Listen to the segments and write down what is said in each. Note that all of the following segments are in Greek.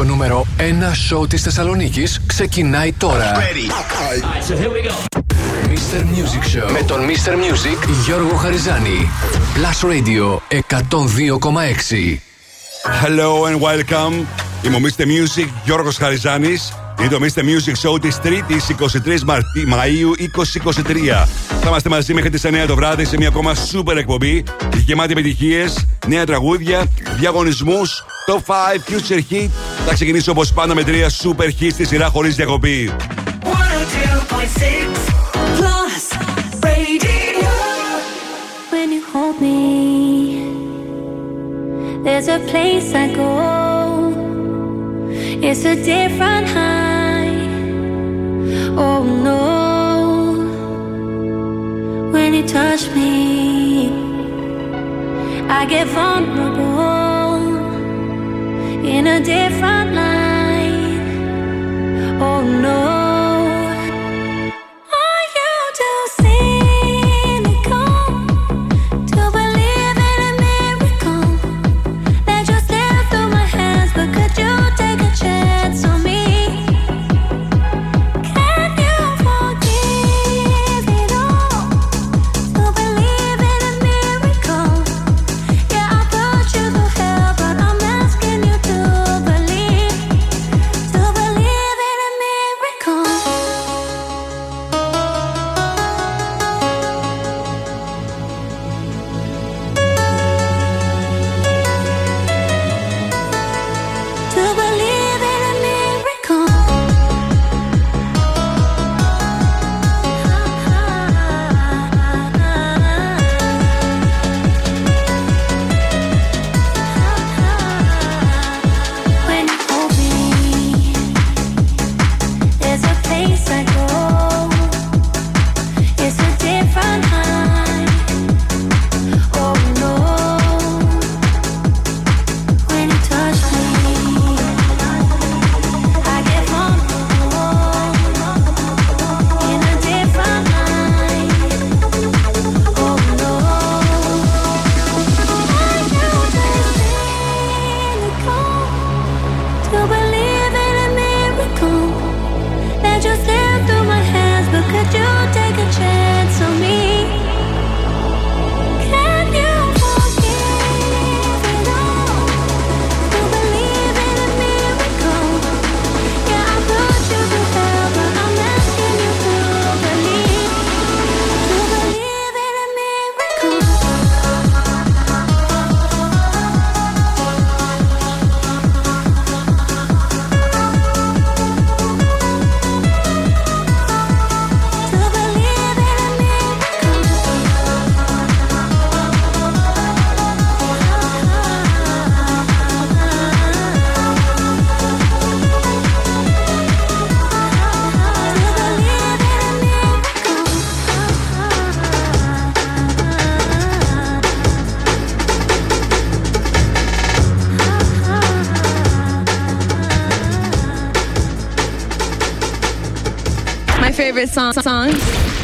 Το νούμερο 1 σοου της Θεσσαλονίκης ξεκινάει τώρα. Mr. Music Show με τον Mr. Music Γιώργο Χαριζάνη. Plus Radio 102,6. Hello and welcome. Είμαι ο Mr. Music Γιώργος Χαριζάνης. Είναι το Mr. Music Show της 3ης 23 Μαρτί... Μαΐου 2023. Θα είμαστε μαζί μέχρι τις 9 το βράδυ σε μια ακόμα super εκπομπή γεμάτη επιτυχίες, νέα τραγούδια, διαγωνισμούς, top 5, future hit. Θα ξεκινήσω όπως πάντα με τρία super hit στη σειρά χωρίς διακοπή. There's a place I go. It's a different high. Oh no. When you touch me, I get vulnerable in a different light.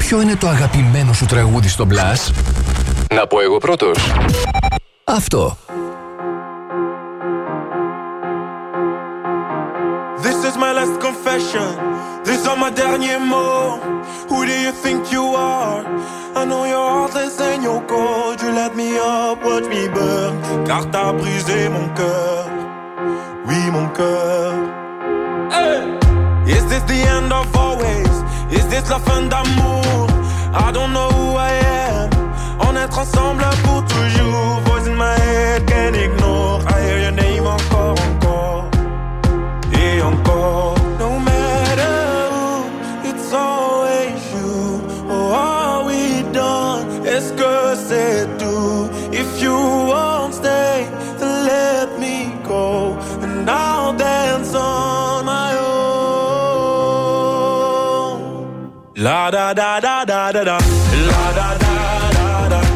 Ποιο είναι το αγαπημένο σου τραγούδι στο Blast? Να πω εγώ πρώτος. Αυτό. This is my last confession. These are my derniers mots. Who do you think you are? I know you're heartless and you're cold. You let me up, watch me burn. Car t'as brisé mon cœur. Da da da da. Da da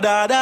da da da.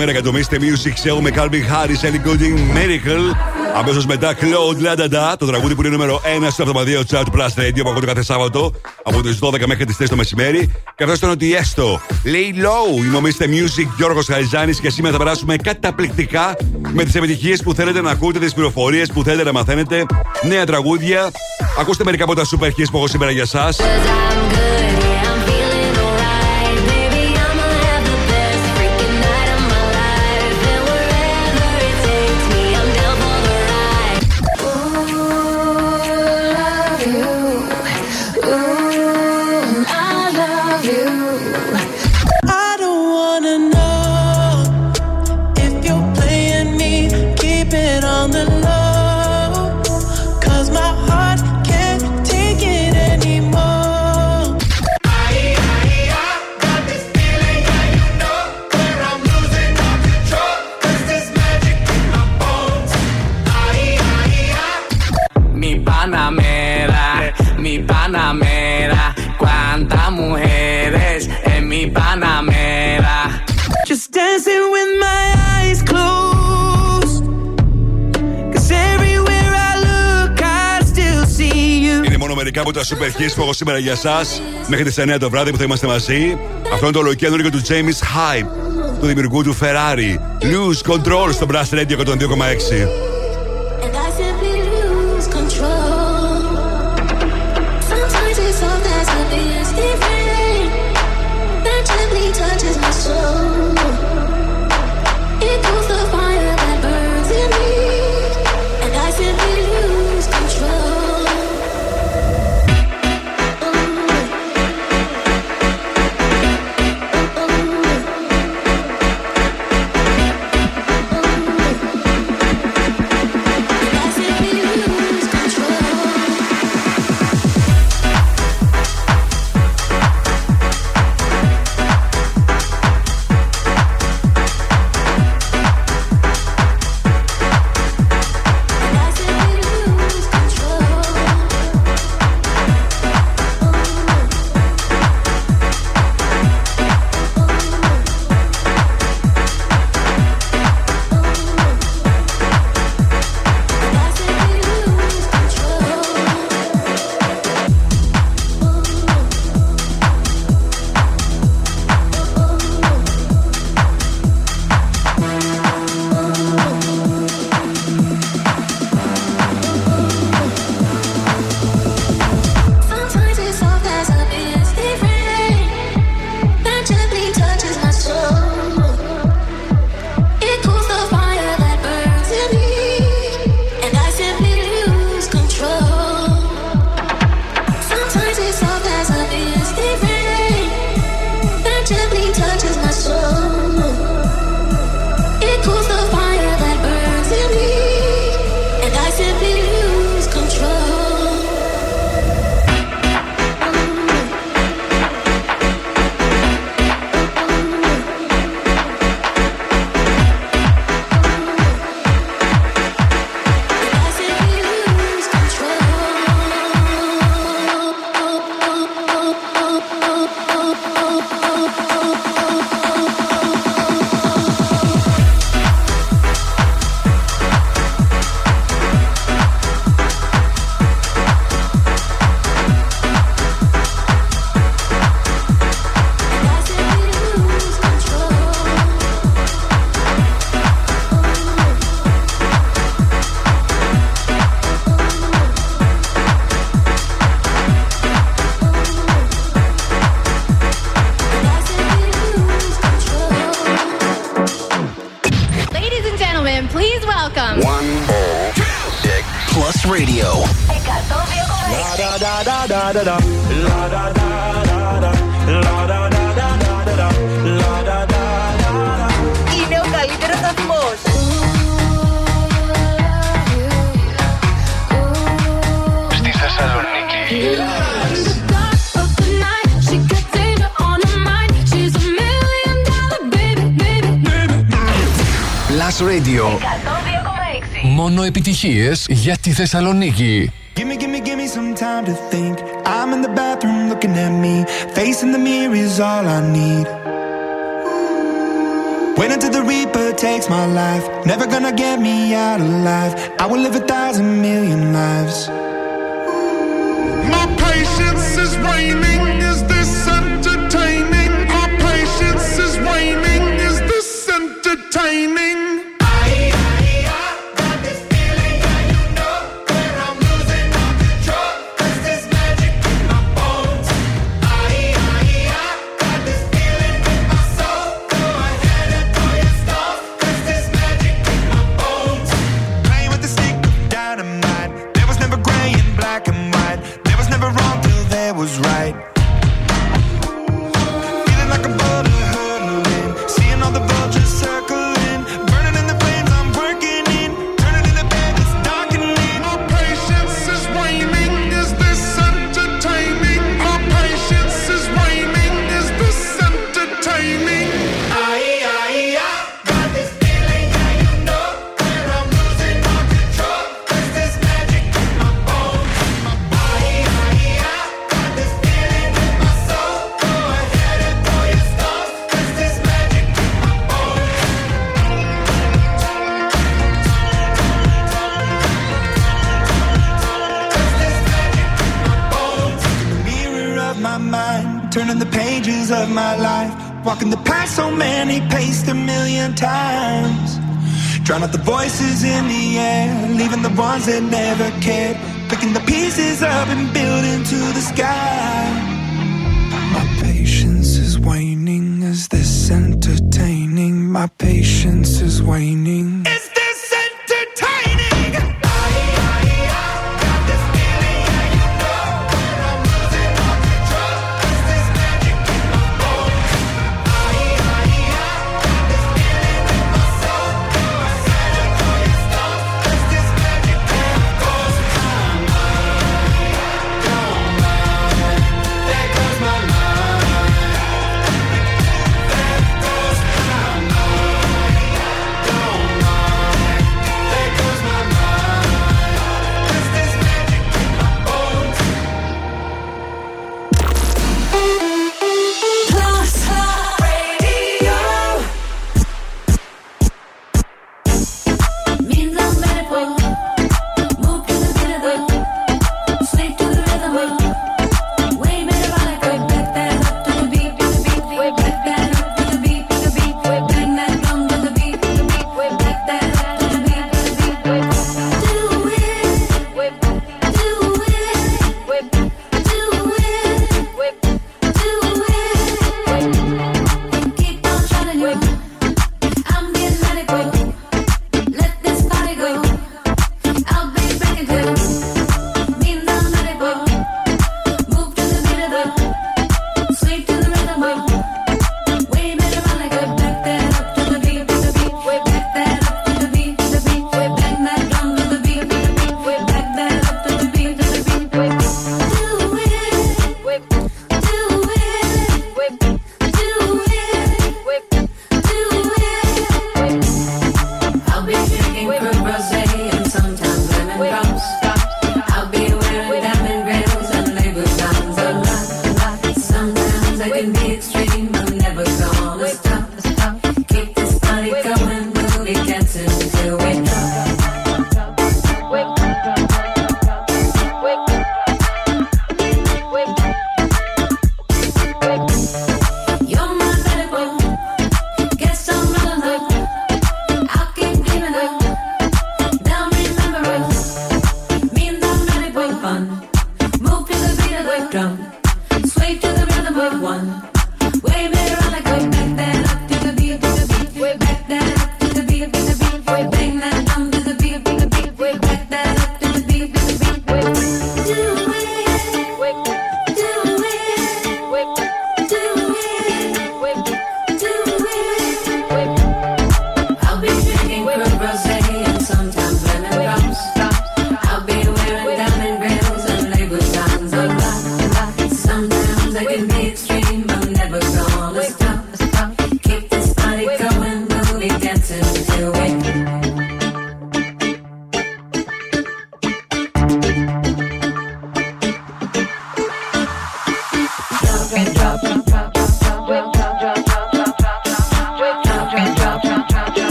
σήμερα για το Mr. Music Show με Calvin Harris, Ellie Goulding, Miracle. Αμέσως μετά Claude Ladada, το τραγούδι που είναι νούμερο 1 στο εβδομαδιαίο Chart Plus Radio που ακούτε κάθε Σάββατο από τις 12 μέχρι τις 3 το μεσημέρι. Και αυτό ήταν ότι έστω. Lay low, είμαι ο Mr. Music Γιώργος Χαριζάνη και σήμερα θα περάσουμε καταπληκτικά με τις επιτυχίες που θέλετε να ακούτε, τις πληροφορίες που θέλετε να μαθαίνετε, νέα τραγούδια. Ακούστε μερικά από τα super hits που έχω σήμερα για εσά. Μερικά από τα super hits που έχω σήμερα για εσά μέχρι τις 9 το βράδυ που θα είμαστε μαζί. Αυτό είναι το ολοκέντρο του James Hype, του δημιουργού του Ferrari. Lose control στο Brass Radio 102,6. επιτυχίες για τη Θεσσαλονίκη. Give me, give me, give me some time to think. I'm in the bathroom looking at me. Facing the mirror is all I need. Wait until the Reaper takes my life. Never gonna get me out alive. I will live a thousand million lives. My patience is waning. Is this entertaining?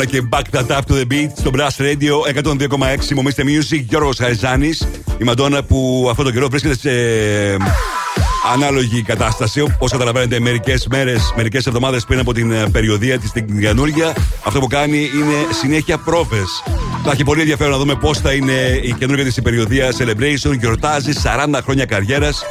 Και Back That Up to the Beat στο Brass Radio 102,6. Μομίστε Music, Γιώργος Χαιζάνη, Η Μαντόνα που αυτόν τον καιρό βρίσκεται σε ανάλογη κατάσταση. Όπως καταλαβαίνετε, μερικές μέρες, μερικές εβδομάδες πριν από την ε, περιοδία της στην καινούργια, αυτό που κάνει είναι συνέχεια πρόβες. Θα έχει πολύ ενδιαφέρον να δούμε πώς θα είναι η καινούργια της περιοδία Celebration. Γιορτάζει 40 χρόνια καριέρας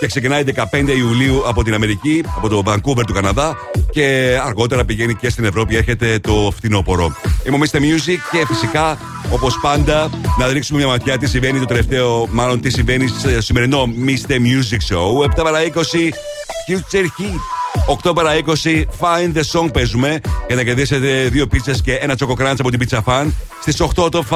και ξεκινάει 15 Ιουλίου από την Αμερική, από το Vancouver του Καναδά και αργότερα πηγαίνει και στην Ευρώπη. Έρχεται το φθινόπωρο. Είμαι Mr. Music και φυσικά όπως πάντα να ρίξουμε μια ματιά τι συμβαίνει το τελευταίο, μάλλον τι συμβαίνει στο σημερινό Mr. Music Show. 7 παρα 20 Future Heat. 8 παρα 20 Find the Song παίζουμε για να κερδίσετε δύο πίτσες και ένα τσόκο από την Pizza Fan. Στις 8 το 5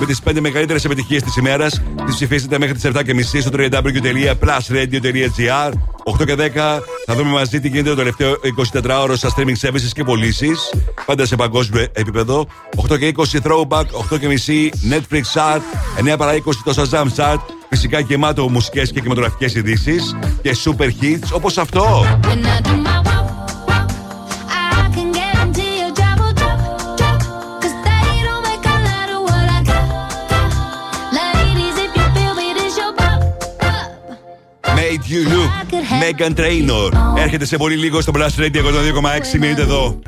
με τις 5 μεγαλύτερες επιτυχίες της ημέρας. Τις ψηφίσετε μέχρι τις 7.30 στο www.plusradio.gr 8 και 10 θα δούμε μαζί τι γίνεται το τελευταίο 24ωρο στα streaming services και πωλήσεις. Πάντα σε παγκόσμιο επίπεδο. 8 και 20 throwback, 8 και μισή Netflix chart, 9 παρα 20 το Shazam chart. Φυσικά γεμάτο μουσικές και κινηματογραφικές ειδήσεις και super hits όπως αυτό. Megan Trainor. Έρχεται σε πολύ λίγο στο Blast Radio 102,6. Μείνετε εδώ.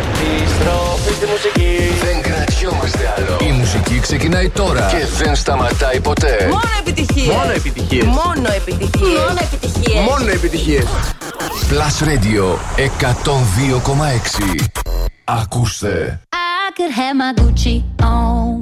Επιστροφή στη μουσική. Δεν κρατιόμαστε άλλο. Η μουσική ξεκινάει τώρα και δεν σταματάει ποτέ. Μόνο επιτυχίες. Μόνο επιτυχίες. Μόνο επιτυχίες. Μόνο επιτυχίες. Μόνο επιτυχίες. Plus Radio 102,6. Ακούστε. I could have my Gucci on.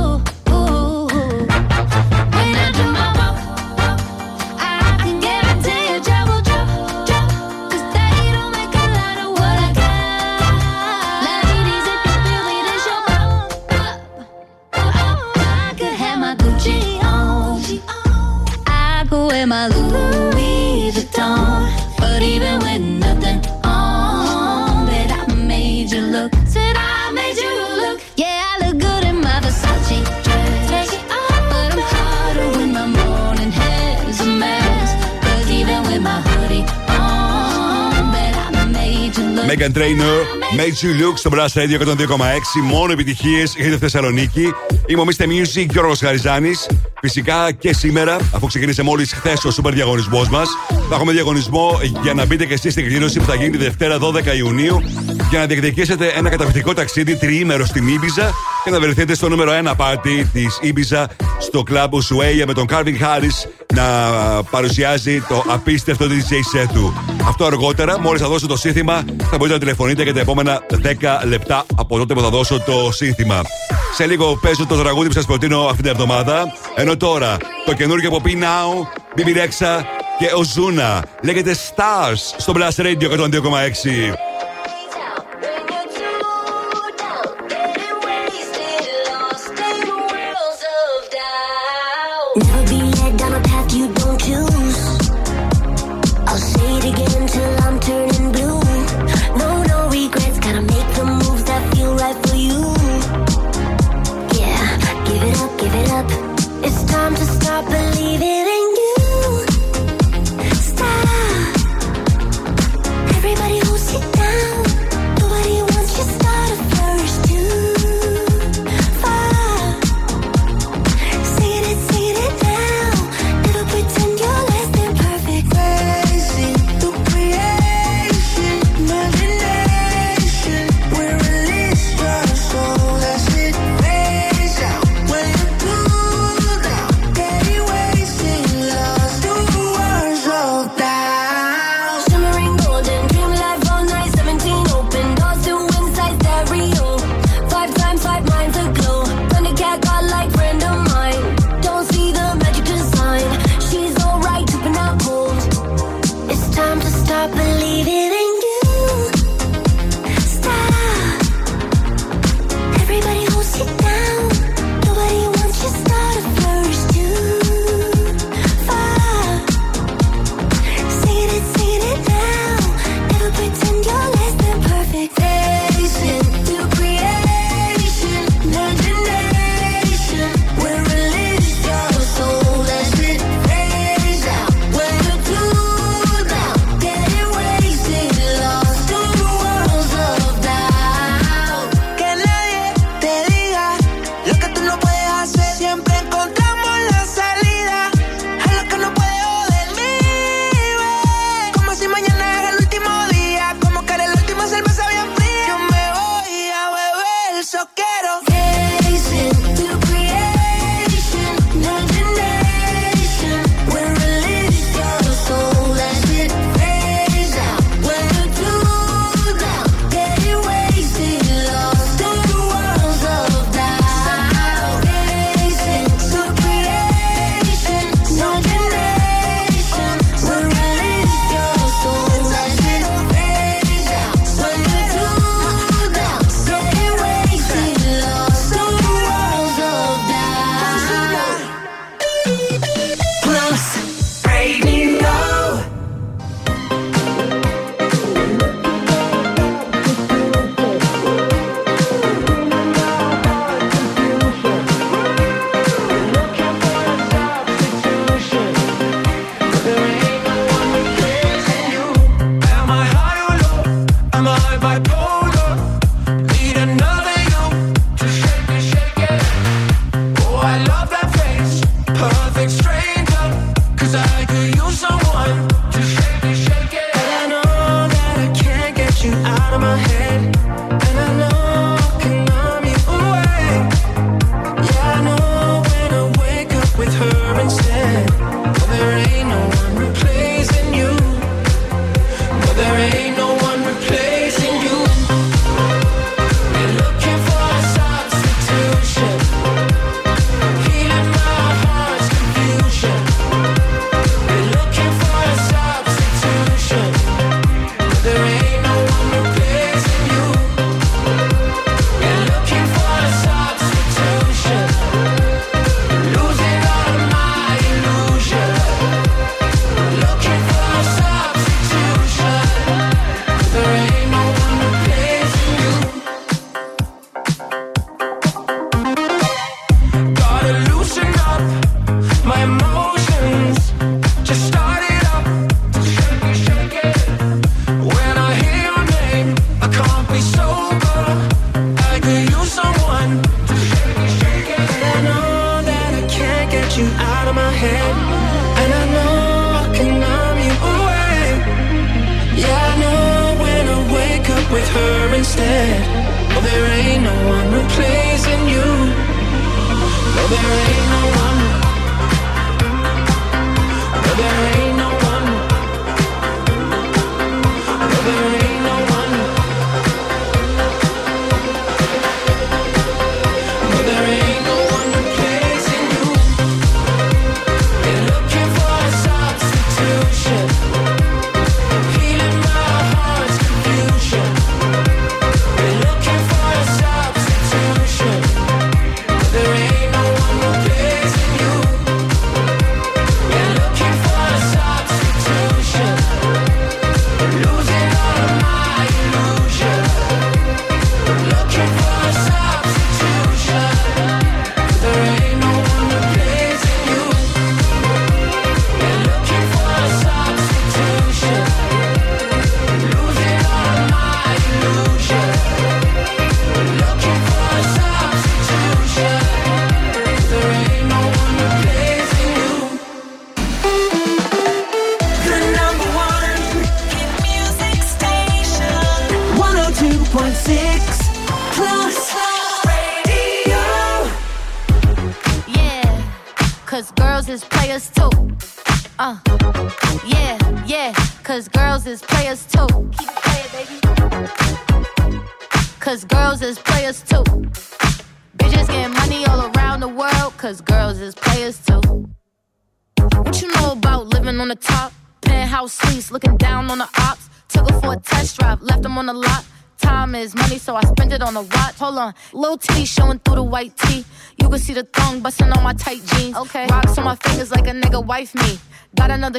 Megan Trainor, Made You Look στο Blast Radio 102,6. Μόνο επιτυχίες για τη Θεσσαλονίκη. Είμαι ο Mr. Music Γιώργος Χαριζάνη. Φυσικά και σήμερα, αφού ξεκίνησε μόλις χθες ο σούπερ διαγωνισμός μας, θα έχουμε διαγωνισμό για να μπείτε και εσείς στην εκδήλωση που θα γίνει τη Δευτέρα 12 Ιουνίου για να διεκδικήσετε ένα καταπληκτικό ταξίδι τριήμερο στην Ήμπιζα και να βρεθείτε στο νούμερο 1 πάρτι της Ήμπιζα στο κλαμπ Ουσουέια με τον Κάρβιν Χάρι να παρουσιάζει το απίστευτο DJ set του. Αυτό αργότερα, μόλις θα δώσω το σύνθημα, θα μπορείτε να τηλεφωνείτε για τα επόμενα 10 λεπτά από τότε που θα δώσω το σύνθημα. Σε λίγο παίζω το τραγούδι που σας προτείνω αυτή την εβδομάδα. Ενώ τώρα το καινούργιο από P Now, Bibi Rexha και ο Ζούνα λέγεται Stars στο Blast Radio 102,6.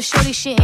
shorty shit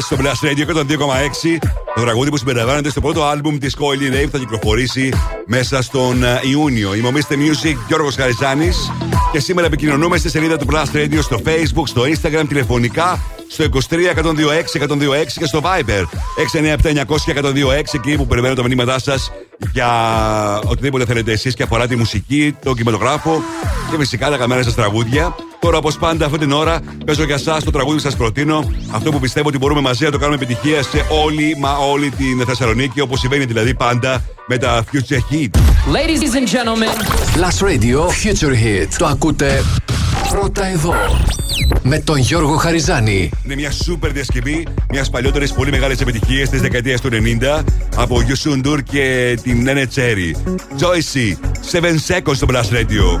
στο Blast Radio 102,6. Το τραγούδι που συμπεριλαμβάνεται στο πρώτο άλμπουμ της Coily Ray που θα κυκλοφορήσει μέσα στον ε, Ιούνιο. Είμαι Μομίστε Music Γιώργος Καριζάνη και σήμερα επικοινωνούμε στη σελίδα του Blast Radio στο Facebook, στο Instagram, τηλεφωνικά στο 23 126 126 και στο Viber 697 900 126 εκεί που περιμένω τα μηνύματά σας για οτιδήποτε θέλετε εσείς και αφορά τη μουσική, τον κινηματογράφο και φυσικά τα καμένα σας τραγούδια. Τώρα όπως πάντα αυτή την ώρα παίζω για εσά το τραγούδι που σας προτείνω. Αυτό που πιστεύω ότι μπορούμε μαζί να το κάνουμε επιτυχία σε όλη μα όλη την Θεσσαλονίκη όπως συμβαίνει δηλαδή πάντα με τα Future Hit. Ladies and gentlemen, Last Radio Future Hit. Το ακούτε πρώτα εδώ με τον Γιώργο Χαριζάνη. Είναι μια σούπερ διασκευή μιας παλιότερης πολύ μεγάλης επιτυχίας της δεκαετίας του 90 από Γιουσούντουρ και την Νένε Τσέρι. Joyce, 7 seconds στο Blast Radio.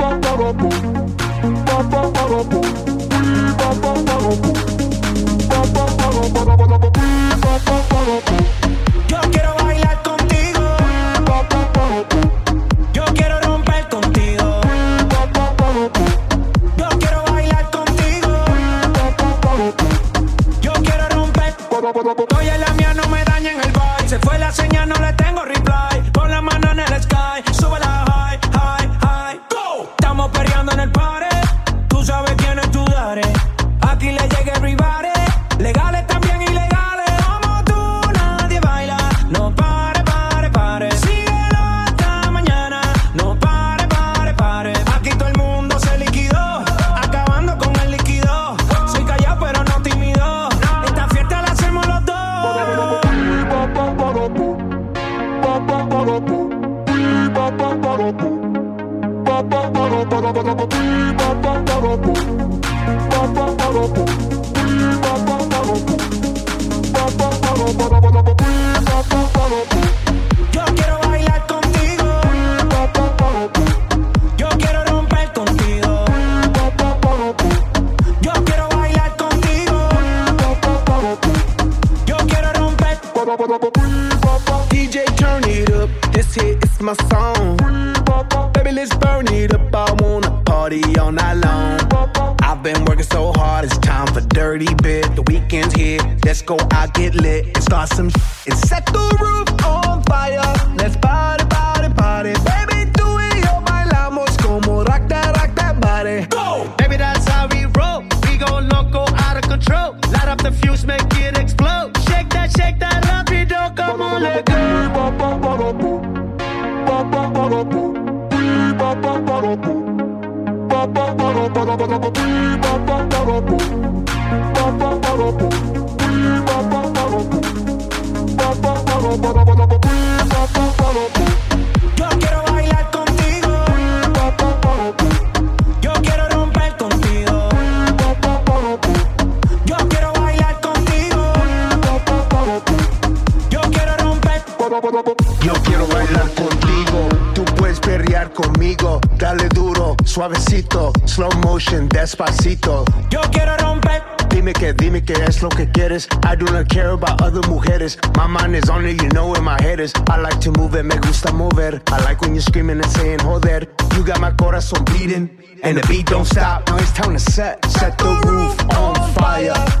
you're screaming and saying, joder, you got my corazón beating. And the beat don't stop, now it's time to set, set the roof on fire.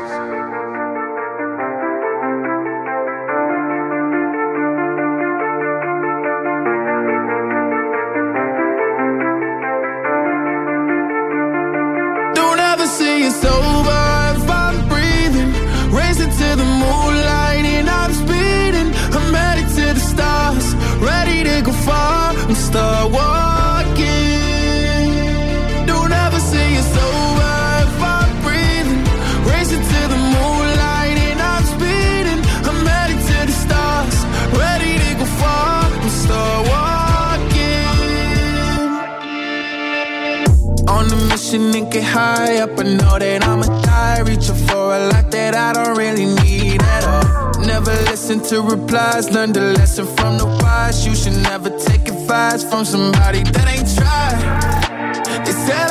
that ain't tried. They said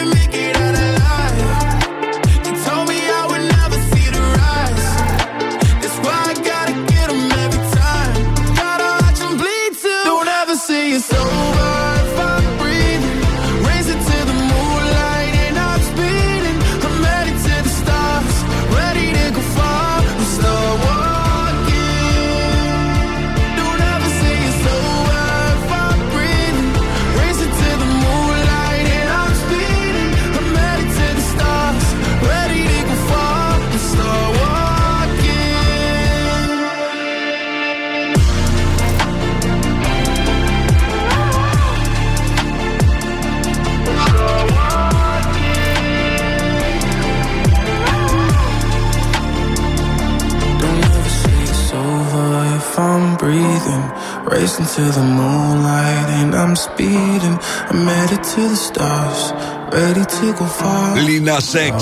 Racing to the moonlight and I'm speeding. I'm headed to the stars, ready to go far. Lina Sex.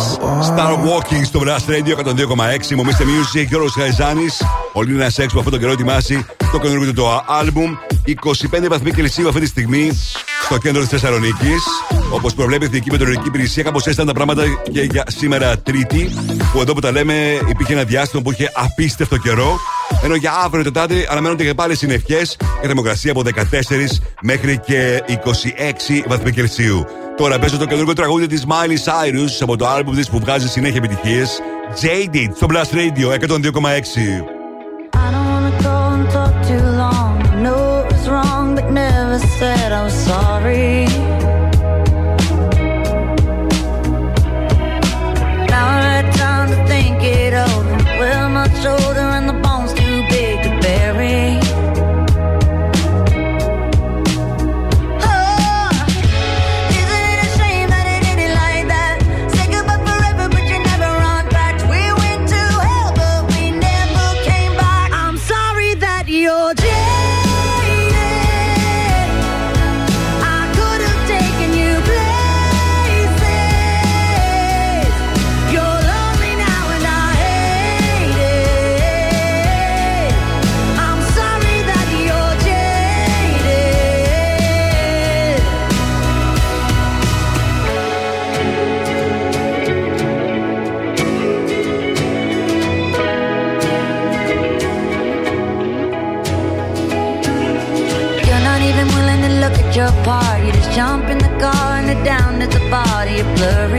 Star Walking στο Blast Radio 102,6. Μου Mr. Music, Γιώργος Χαριζάνης. Ο Lina Sex που αυτό το καιρό ετοιμάσει το καινούργιο του το άλμπουμ. 25 βαθμοί Κελσίου αυτή τη στιγμή στο κέντρο της Θεσσαλονίκης. Όπως προβλέπει η Εθνική Μετεωρολογική Υπηρεσία, κάπως έτσι ήταν τα πράγματα και για σήμερα Τρίτη. Που εδώ που τα λέμε υπήρχε ένα διάστημα που είχε απίστευτο καιρό. Ενώ για αύριο Τετάρτη αναμένονται και πάλι συννεφιέ και θερμοκρασία από 14 μέχρι και 26 βαθμοί Κελσίου. Τώρα παίζω το καινούργιο τραγούδι της Miley Cyrus από το άλμπουμ της που βγάζει συνέχεια επιτυχίες. Jaded στο Blast Radio 102,6. I don't wanna go and talk too long. I know it was wrong, but never said I was sorry. hurry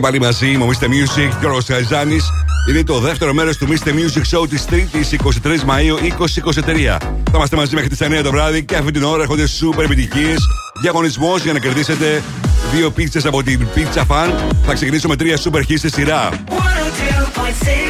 Και πάλι μαζί μου, Mr. Music, Γιώργος Χαριζάνης. Είναι το δεύτερο μέρος του Mr. Music Show της 3ης 23 Μαΐου 2023. Θα είμαστε μαζί μέχρι τις 9 το βράδυ και αυτή την ώρα έρχονται σούπερ επιτυχίες. Διαγωνισμός για να κερδίσετε δύο πίτσες από την Pizza Fan. Θα ξεκινήσω με τρία σούπερ hits στη σειρά. 102.6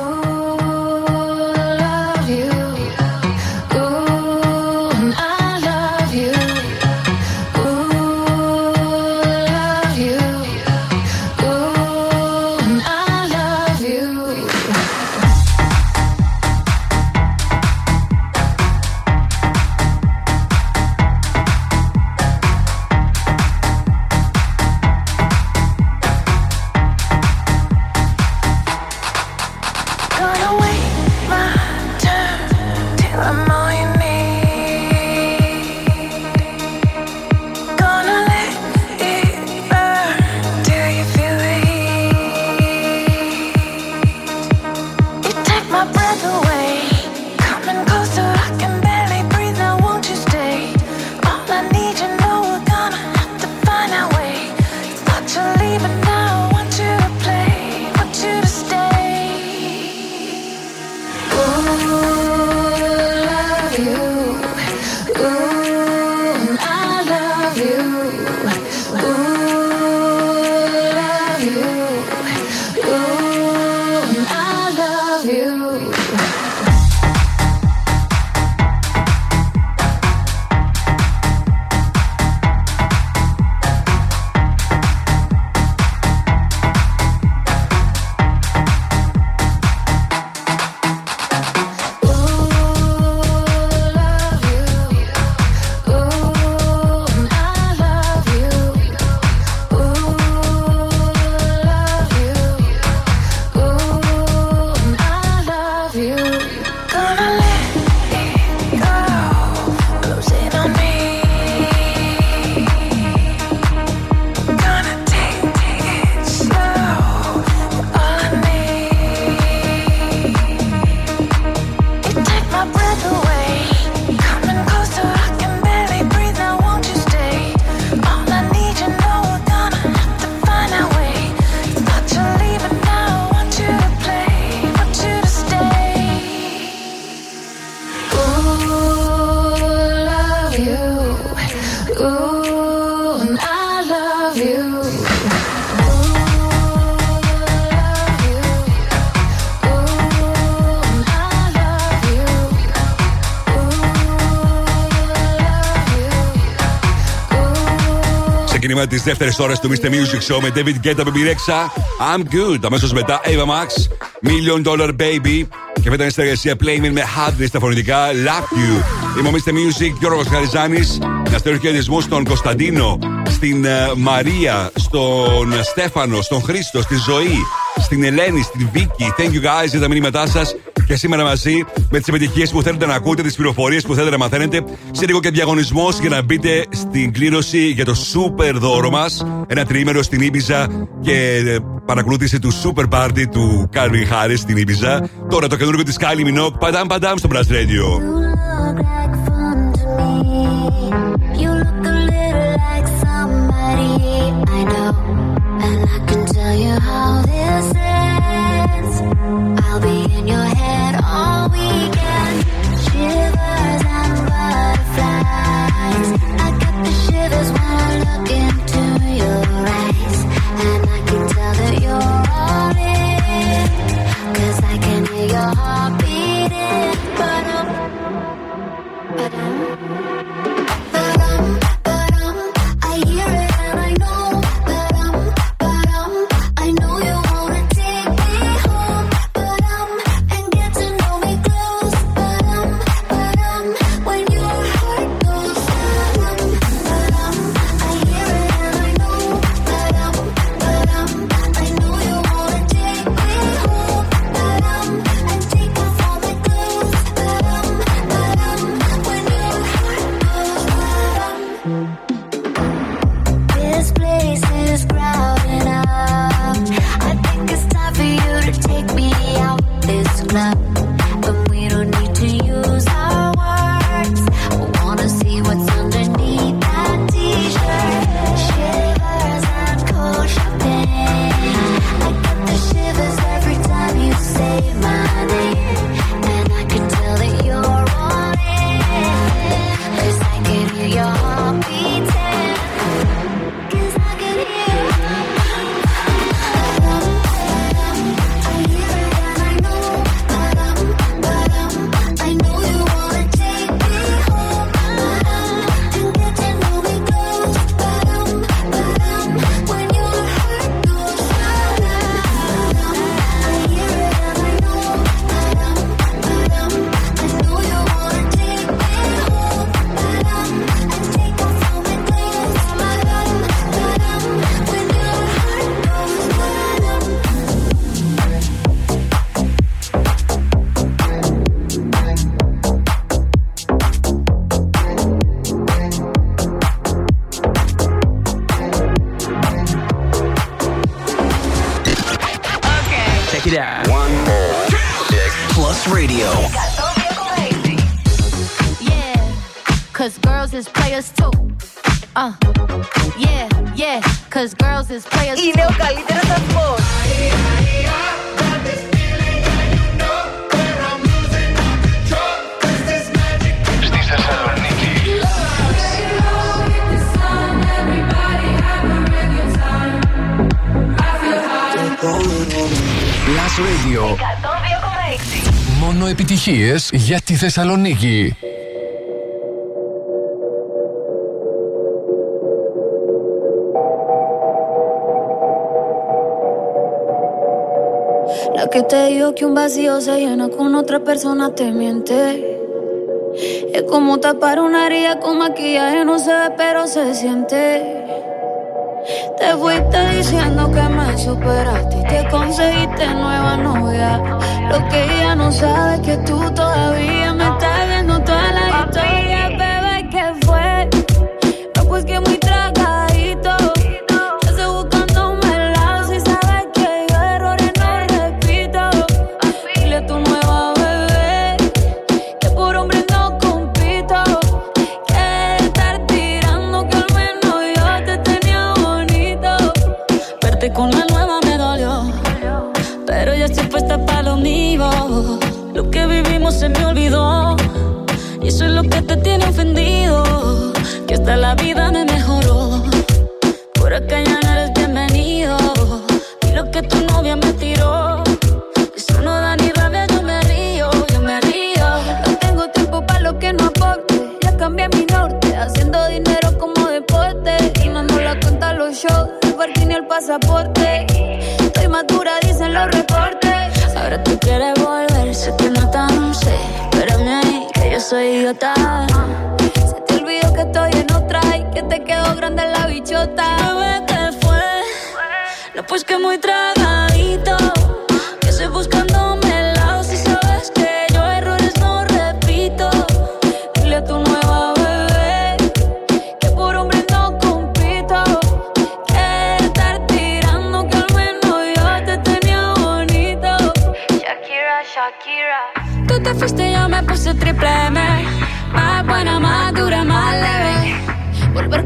απόγευμα τις δεύτερες ώρες του Mr. Music Show με David Guetta, Baby Rexha. I'm good. Αμέσως μετά Ava Max, Million Dollar Baby. Και μετά η συνεργασία Play με Hadley στα φωνητικά Love You. Είμαι ο Mr. Music Γιώργος Χαριζάνη. Να στείλω χαιρετισμούς στον Κωνσταντίνο, στην uh, Μαρία, στον Στέφανο, στον Χρήστο, στη Ζωή, στην Ελένη, στην Βίκη. Thank you guys για τα μηνύματά σας. Και σήμερα μαζί με τις επιτυχίες που θέλετε να ακούτε, τις πληροφορίες που θέλετε να μαθαίνετε. Σε λίγο και διαγωνισμός για να μπείτε στην κλήρωση για το super δώρο μας. Ένα τριήμερο στην Ήμπιζα και ε, παρακολούθηση του super party του κάρβιν Harris στην Ήμπιζα. Τώρα το καινούργιο της Kylie Minogue, παντάμ παντάμ στο Blast Radio. Μεσημέρίες για τη Θεσσαλονίκη. La que te digo que un vacío se llena con otra persona te miente. Es como tapar una herida con maquillaje, no se ve, pero se siente. Te fuiste diciendo que me superaste y te conseguiste nueva novia. Lo que ella no sabe es que tú todavía me estás.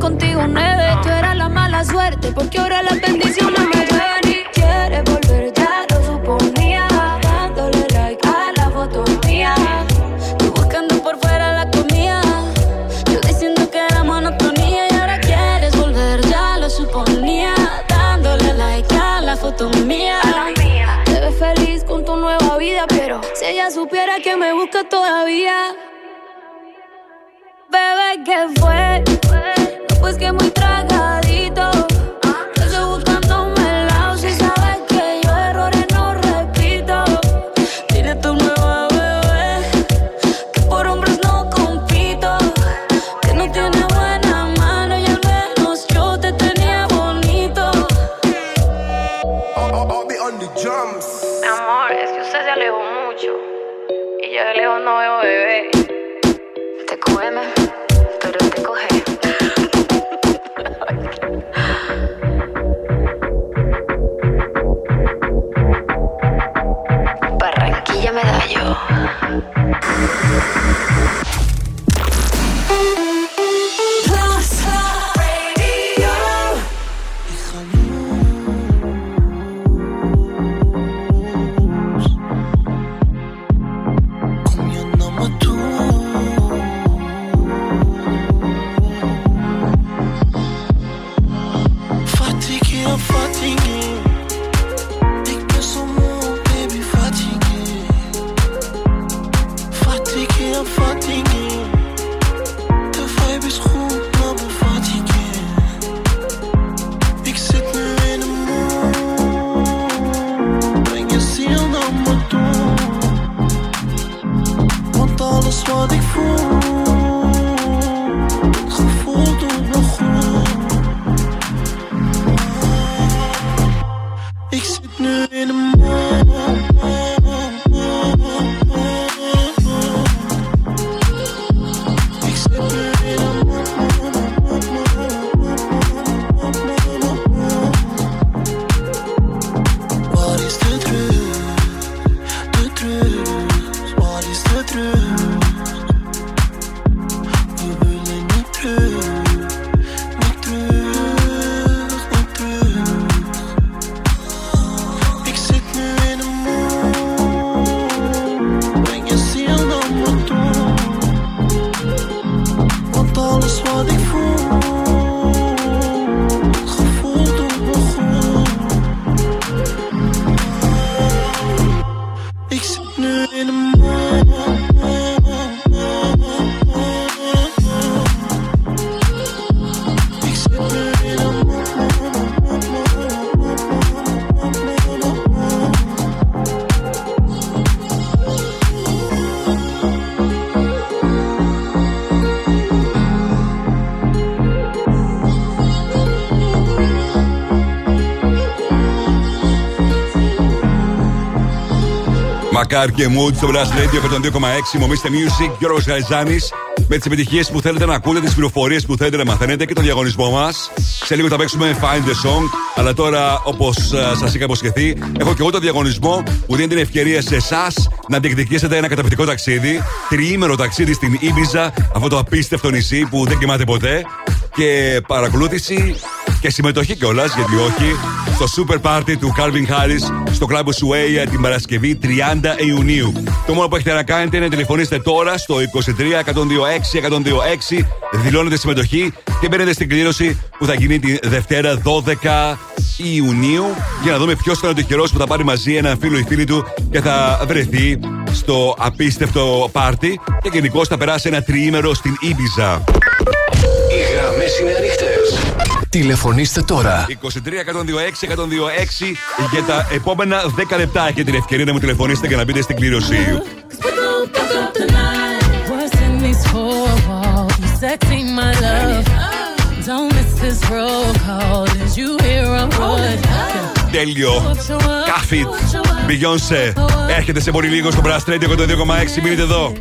Contigo nueve, tú eras la mala suerte. Porque ahora las bendiciones me que me busca todavía. Bebé, ¿qué fue? No, pues que muy tragadito. Yo de lejos no veo bebé. Te cógeme, pero te coge. Barranquilla medallo. Μακάρ και Mood στο Blast Radio 102,6. Μομίστε Music, Γιώργος Γαϊζάνης. Με τις επιτυχίες που θέλετε να ακούτε, τις πληροφορίες που θέλετε να μαθαίνετε και τον διαγωνισμό μας. Σε λίγο θα παίξουμε Find the Song. Αλλά τώρα, όπως σας είχα υποσχεθεί, έχω και εγώ το διαγωνισμό που δίνει την ευκαιρία σε εσάς να διεκδικήσετε ένα καταπληκτικό ταξίδι. Τριήμερο ταξίδι στην Ήμπιζα, αυτό το απίστευτο νησί που δεν κοιμάται ποτέ. Και παρακολούθηση και συμμετοχή κιόλας, γιατί όχι, στο Super Party του Calvin Harris στο κλαμπ Σουέια την Παρασκευή 30 Ιουνίου. Το μόνο που έχετε να κάνετε είναι να τηλεφωνήσετε τώρα στο 23 126 126, δηλώνετε συμμετοχή και μπαίνετε στην κλήρωση που θα γίνει τη Δευτέρα 12 Ιουνίου για να δούμε ποιος θα είναι ο τυχερός που θα πάρει μαζί έναν φίλο ή φίλη του και θα βρεθεί στο απίστευτο πάρτι και γενικώς θα περάσει ένα τριήμερο στην Ήμπιζα. Τηλεφωνήστε τώρα. 23 126 126 για τα επόμενα 10 λεπτά έχετε την ευκαιρία να μου τηλεφωνήσετε και να μπείτε στην κλήρωση. What's in these four walls? You sexy, my love. Don't miss this roll call. Did you hear a word? Τέλειο. Κάφιτ. Beyoncé. Έρχεται σε πολύ λίγο στο Blast Radio 102,6. Μείνετε εδώ.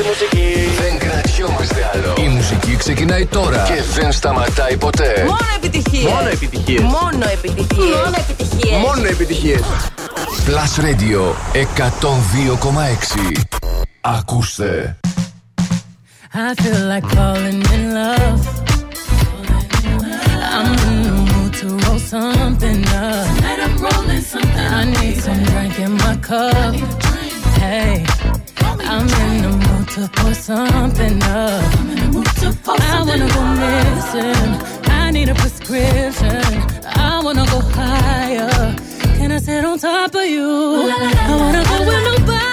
Στη μουσική. Δεν κρατιόμαστε άλλο. Η μουσική ξεκινάει τώρα και δεν σταματάει ποτέ. Μόνο επιτυχίες. Μόνο επιτυχίες. Μόνο επιτυχίες. Μόνο επιτυχίες. Μόνο επιτυχίες. Plus Radio 102,6. Ακούστε. I feel like falling in love. I'm in the mood to roll something up. Tonight I'm rolling something. I need some drink in my cup. Hey, I'm in the mood to pour something up. I wanna go missing. I need a prescription. I wanna go higher. Can I sit on top of you? I wanna go where nobody's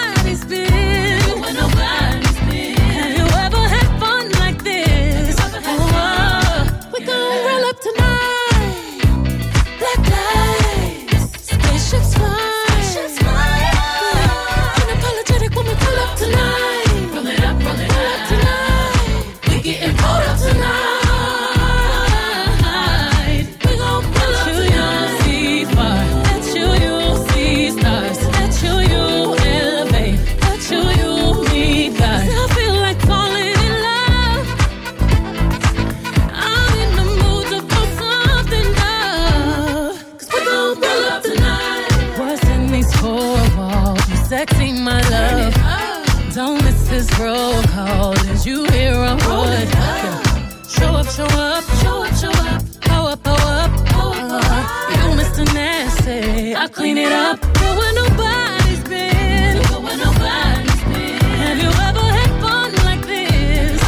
clean it up. Go where nobody's been. Go where nobody's been. Have you ever had fun like this?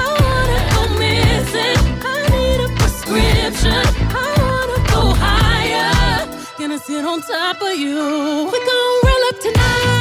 I wanna go missing. I need a prescription. I wanna go higher. Gonna sit on top of you. We gon' roll up tonight.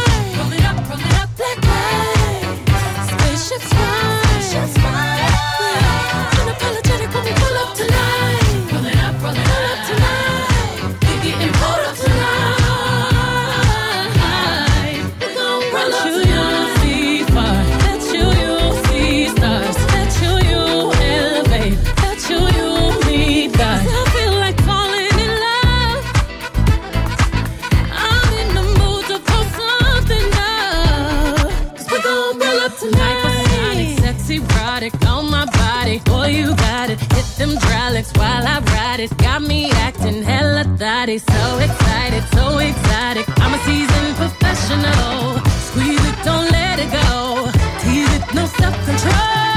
so excited, so excited. I'm a seasoned professional. Squeeze it, don't let it go. Tease it, no self control.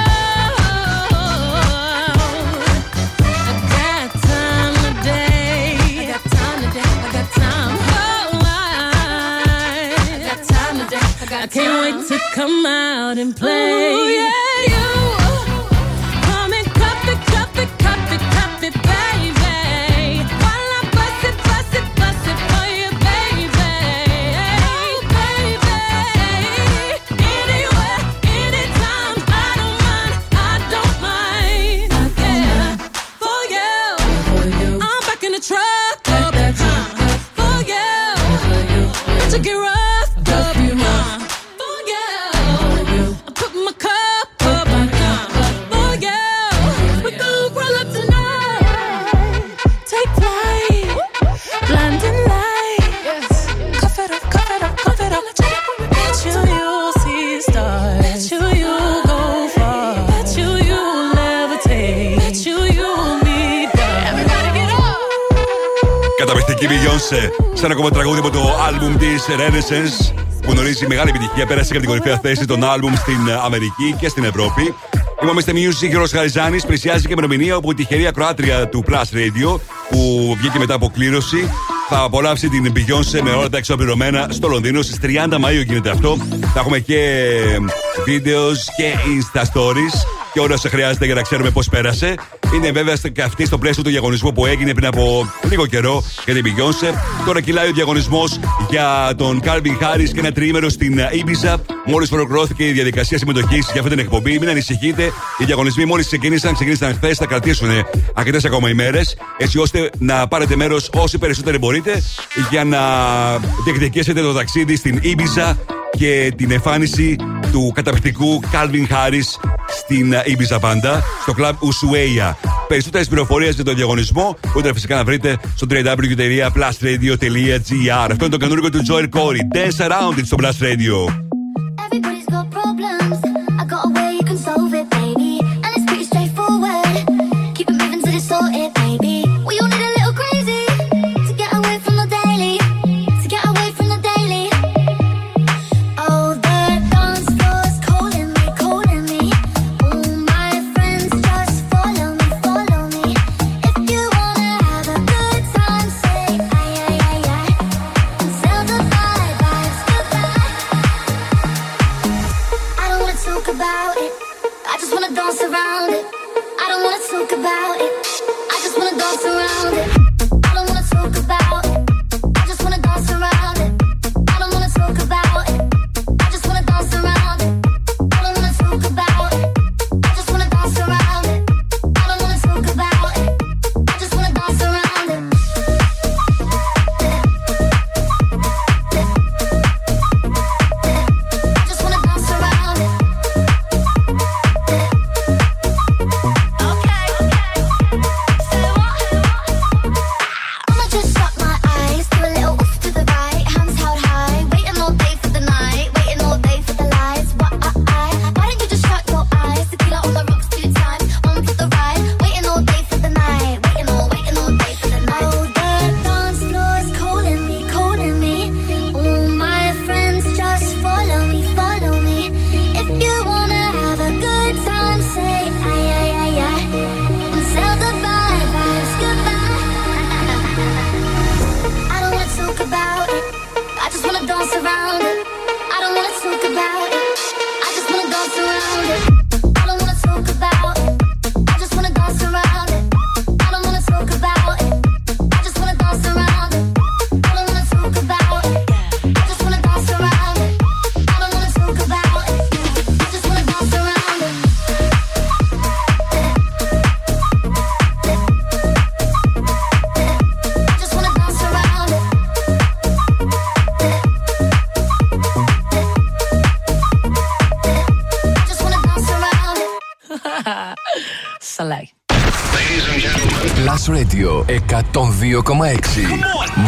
I can't wait to come out and play. Ooh, yeah, yeah. Σε ένα ακόμα τραγούδι από το άλμπουμ της Renaissance που γνωρίζει μεγάλη επιτυχία. Πέρασε για την κορυφαία θέση των άλμπουμ στην ε, Αμερική και στην Ευρώπη. Είμαστε Music, Γιώργο Χαριζάνη. Πλησιάζει και ημερομηνία όπου η τυχερή ακροάτρια του Plus Radio που βγήκε μετά από κλήρωση θα απολαύσει την Beyoncé με όλα τα εξοπλισρωμένα στο Λονδίνο. Στις 30 Μαου γίνεται αυτό. Θα έχουμε και βίντεο και Insta Stories και όλα όσα χρειάζεται για να ξέρουμε πώς πέρασε. Είναι βέβαια και αυτή στο πλαίσιο του διαγωνισμού που έγινε πριν από λίγο καιρό για την Beyoncé. Τώρα κυλάει ο διαγωνισμός για τον Κάρμπιν Χάρι και ένα τριήμερο στην Ibiza. Μόλις ολοκληρώθηκε η διαδικασία συμμετοχής για αυτή την εκπομπή. Μην ανησυχείτε, οι διαγωνισμοί μόλις ξεκίνησαν, ξεκίνησαν χθες, θα κρατήσουν αρκετές ακόμα ημέρε, έτσι ώστε να πάρετε μέρος όσοι περισσότεροι μπορείτε για να διεκδικήσετε το ταξίδι στην Ibiza και την εμφάνιση του καταπληκτικού Calvin Harris στην ε, Ibiza Banda στο κλαμπ Ushuaia. Περισσότερες πληροφορίες για τον διαγωνισμό μπορείτε φυσικά να βρείτε στο www.plusradio.gr. Αυτό είναι το καινούργιο του Joel Corey. Dance around it στο Blast Radio. Everybody's got problems.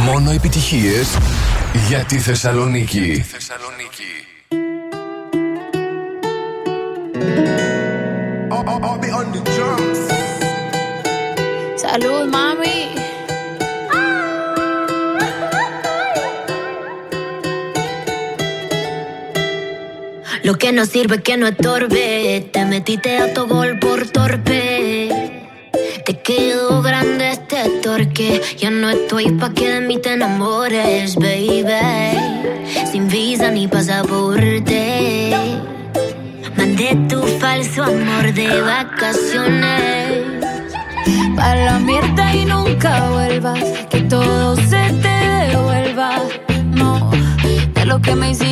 Μόνο επιτυχίε για τη Θεσσαλονίκη. Salud, mami. Lo que no sirve que no estorbe. Te metiste a tu gol por torpe. que ya no estoy pa' que de mí te enamores, baby. Sin visa ni pasaporte. Mandé tu falso amor de vacaciones. Para la mierda y nunca vuelvas. Que todo se te devuelva. No, de lo que me hiciste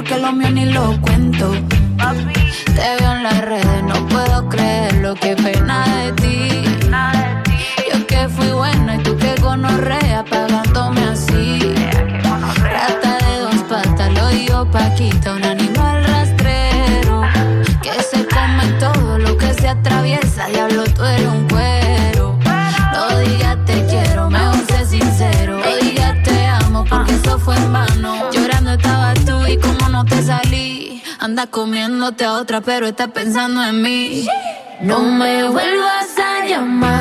porque lo mío ni lo cuento. a otra, pero estás pensando en mí. No me vuelvas a llamar.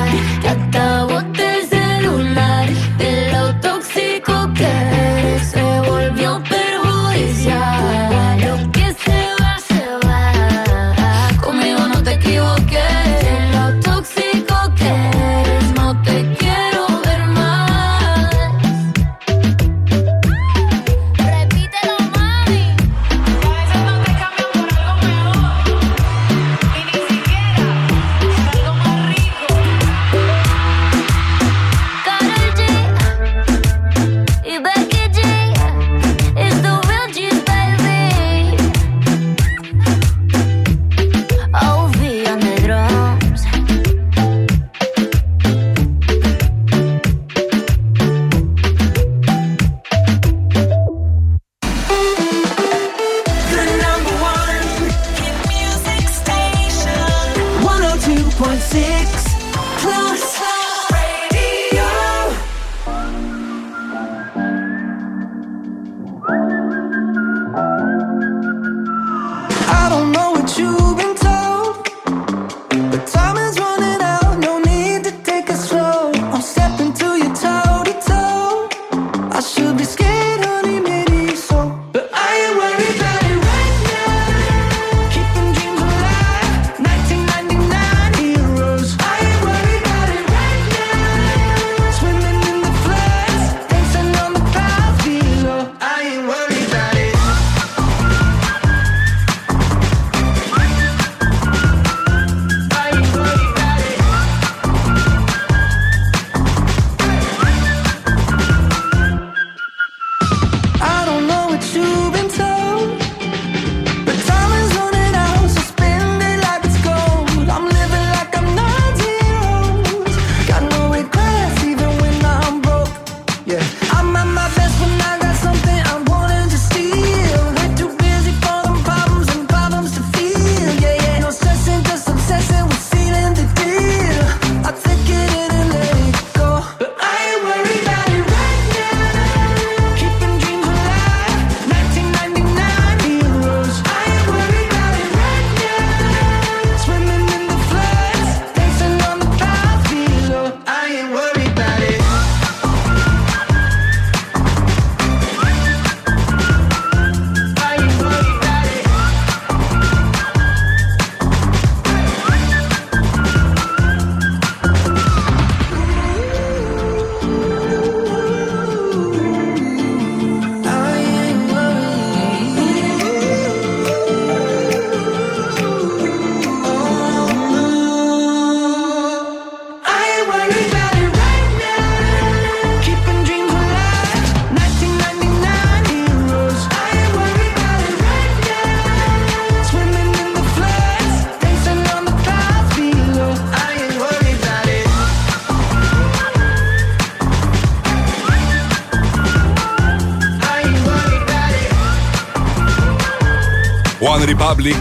Republic.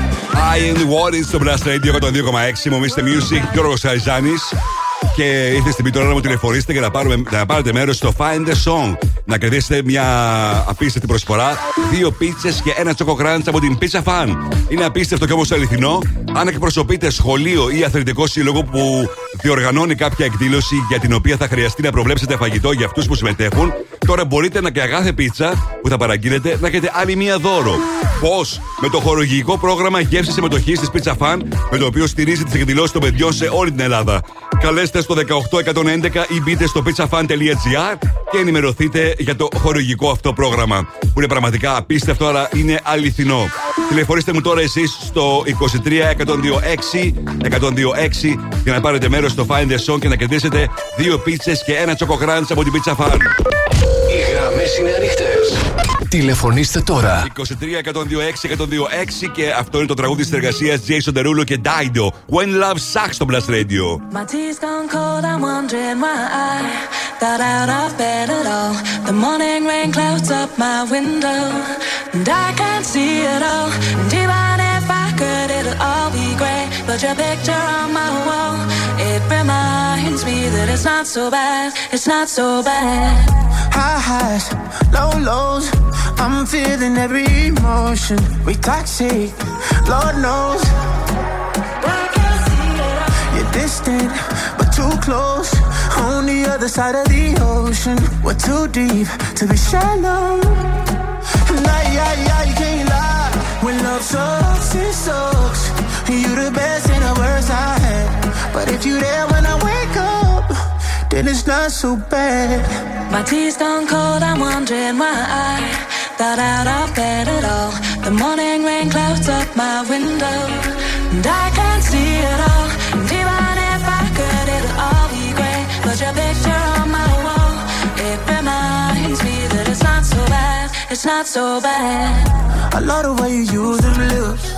I am water στο Blast Radio 102,6. Μου μιστε Music, Γιώργος Σαριζάνη Και ήρθε στην τώρα να μου τηλεφωνήσετε και να, πάρουμε, να πάρετε μέρος στο Find a Song. Να κερδίσετε μια απίστευτη προσφορά. Δύο πίτσες και ένα τσοκοκράντ από την Pizza Fan. Είναι απίστευτο και όμως αληθινό. Αν εκπροσωπείτε σχολείο ή αθλητικό σύλλογο που διοργανώνει κάποια εκδήλωση για την οποία θα χρειαστεί να προβλέψετε φαγητό για αυτούς που συμμετέχουν, τώρα μπορείτε να και αγάθε πίτσα που θα παραγγείλετε να έχετε άλλη μία δώρο. Πώς; Με το χορογικό πρόγραμμα γεύση συμμετοχής της Pizza Fan, με το οποίο στηρίζει τις εκδηλώσεις των παιδιών σε όλη την Ελλάδα. Καλέστε στο 18111 ή μπείτε στο pizzafan.gr και ενημερωθείτε για το χορηγικό αυτό πρόγραμμα. Που είναι πραγματικά απίστευτο, αλλά είναι αληθινό. Τηλεφωνήστε μου τώρα εσείς στο 23 126 126 για να πάρετε μέρος στο Find the Song και να κερδίσετε δύο πίτσες και ένα τσοκοκράντ από την Pizza Fan. Οι γραμμές είναι ανοιχτές. Τηλεφωνήστε τώρα. 23 126 126 και αυτό είναι το τραγούδι τη εργασία Jason Derulo και Dido. When Love Sucks στο Blast Radio. My tea's gone cold, I'm wondering why I got out of bed at all. The morning rain clouds up my window, and I can't see it all. And even if I could, it'll all be your picture on my wall, it reminds me that it's not so bad, it's not so bad. High highs, low lows. I'm feeling every emotion. We toxic, Lord knows. You're distant, but too close. On the other side of the ocean. We're too deep to be shallow. Nah, yeah, yeah, you can't lie. When love sucks, it sucks. You the best and the worst I had. But if you there when I wake up, then it's not so bad. My tea's gone cold, I'm wondering why I thought out of bed at all. The morning rain clouds up my window, and I can't see it all. And even if I could, it'll all be great. But your picture on my wall, it reminds me that it's not so bad, it's not so bad. I love the way you use them lips.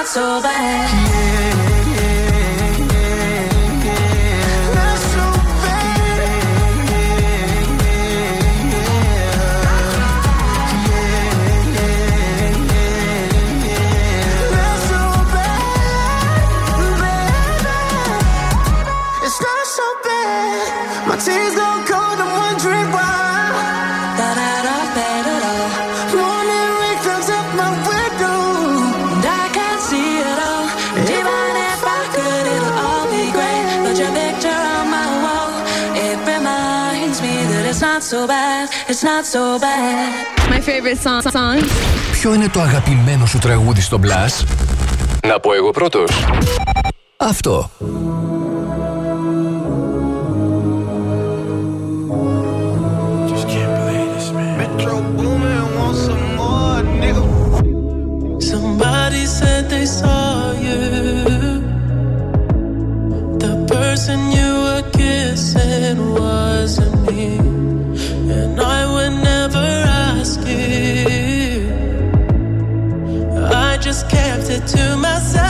Not so bad. It's It's not so bad. My favorite song. song. Ποιο είναι το αγαπημένο σου τραγούδι στο Blast? Να πω εγώ πρώτος. Αυτό. Metro Boomin want some more, nigga. Somebody said they saw you. The person you were kissing wasn't me. And I would never ask you. I just kept it to myself.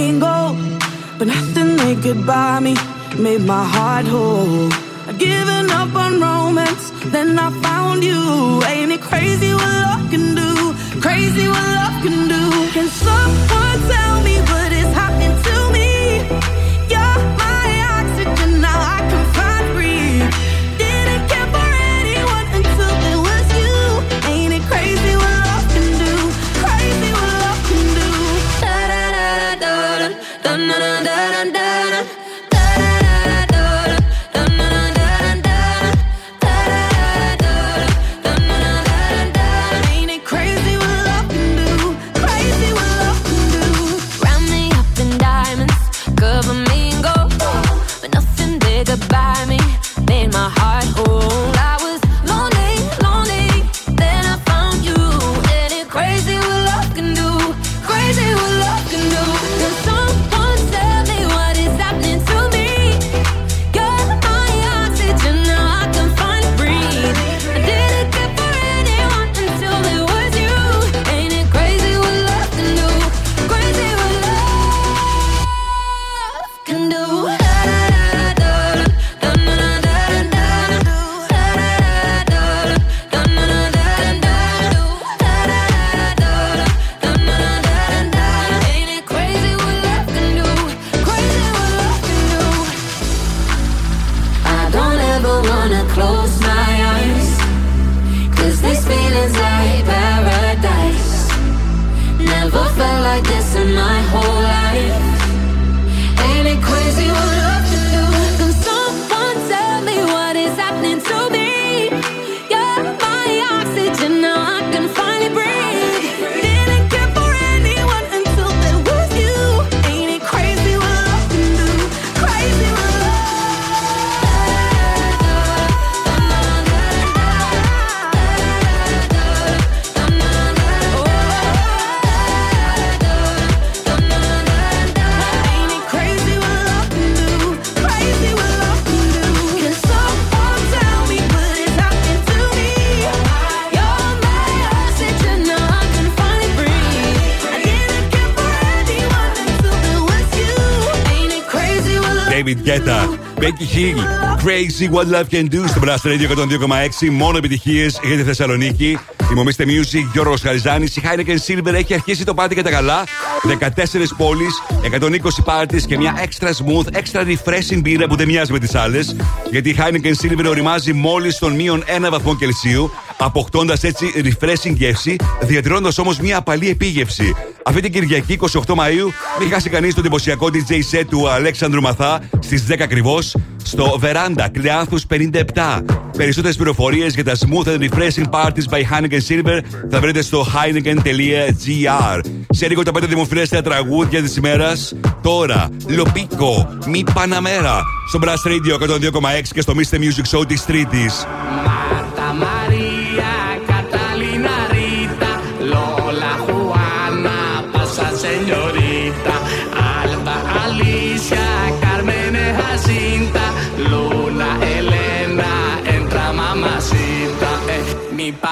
could buy me made my heart whole. I've given up on romance, then I found you. Ain't it crazy? know Becky Hill. Crazy What Love Can Do στο Blast Radio 102,6. Μόνο επιτυχίες για τη Θεσσαλονίκη. Η Μομίστε Music, Γιώργος Χαριζάνη. Η Heineken Silver έχει αρχίσει το πάτη κατά καλά. 14 πόλεις, 120 πάρτις και μια extra smooth, extra refreshing μπύρα που δεν μοιάζει με τις άλλες. Γιατί η Heineken Silver οριμάζει μόλις στον μείον 1 βαθμό Κελσίου, αποκτώντας έτσι refreshing γεύση, διατηρώντας όμως μια απαλή επίγευση. Αυτή την Κυριακή 28 Μαου, μην χάσει κανείς το εντυπωσιακό DJ set του Αλέξανδρου Μαθά στις 10 ακριβώς στο Βεράντα, Κλειάνθου 57. Περισσότερες πληροφορίες για τα smooth and refreshing parties by Heineken Silver θα βρείτε στο heineken.gr. Σε λίγο τα πέντε δημοφιλέστερα τραγούδια της ημέρας. Τώρα, Λοπίκο, Μη Παναμέρα, στο Brass Radio 102,6 και στο Mr. Music Show της Τρίτης.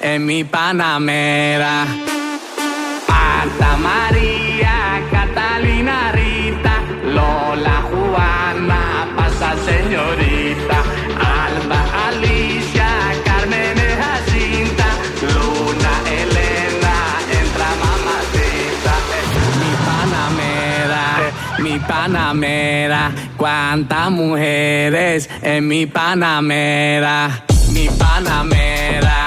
En mi Panamera. Marta María, Catalina Rita, Lola Juana, pasa señorita, Alba Alicia, Carmen Jacinta, Luna Elena, entra mamacita, mi Panamera, mi Panamera, cuántas mujeres en mi Panamera, mi Panamera,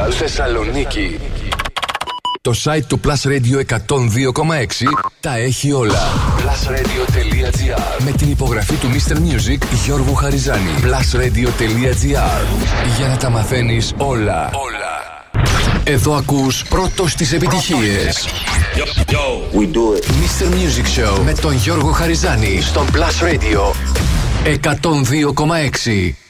σύριαλ, Θεσσαλονίκη. Το site του Plus Radio 102,6 τα έχει όλα. Plusradio.gr Με την υπογραφή του Mr. Music Γιώργου Χαριζάνη. Plusradio.gr Για να τα μαθαίνεις όλα. Όλα. Εδώ ακούς πρώτος τις επιτυχίες. We do it. Mr. Music Show με τον Γιώργο Χαριζάνη στον Plus Radio 102,6.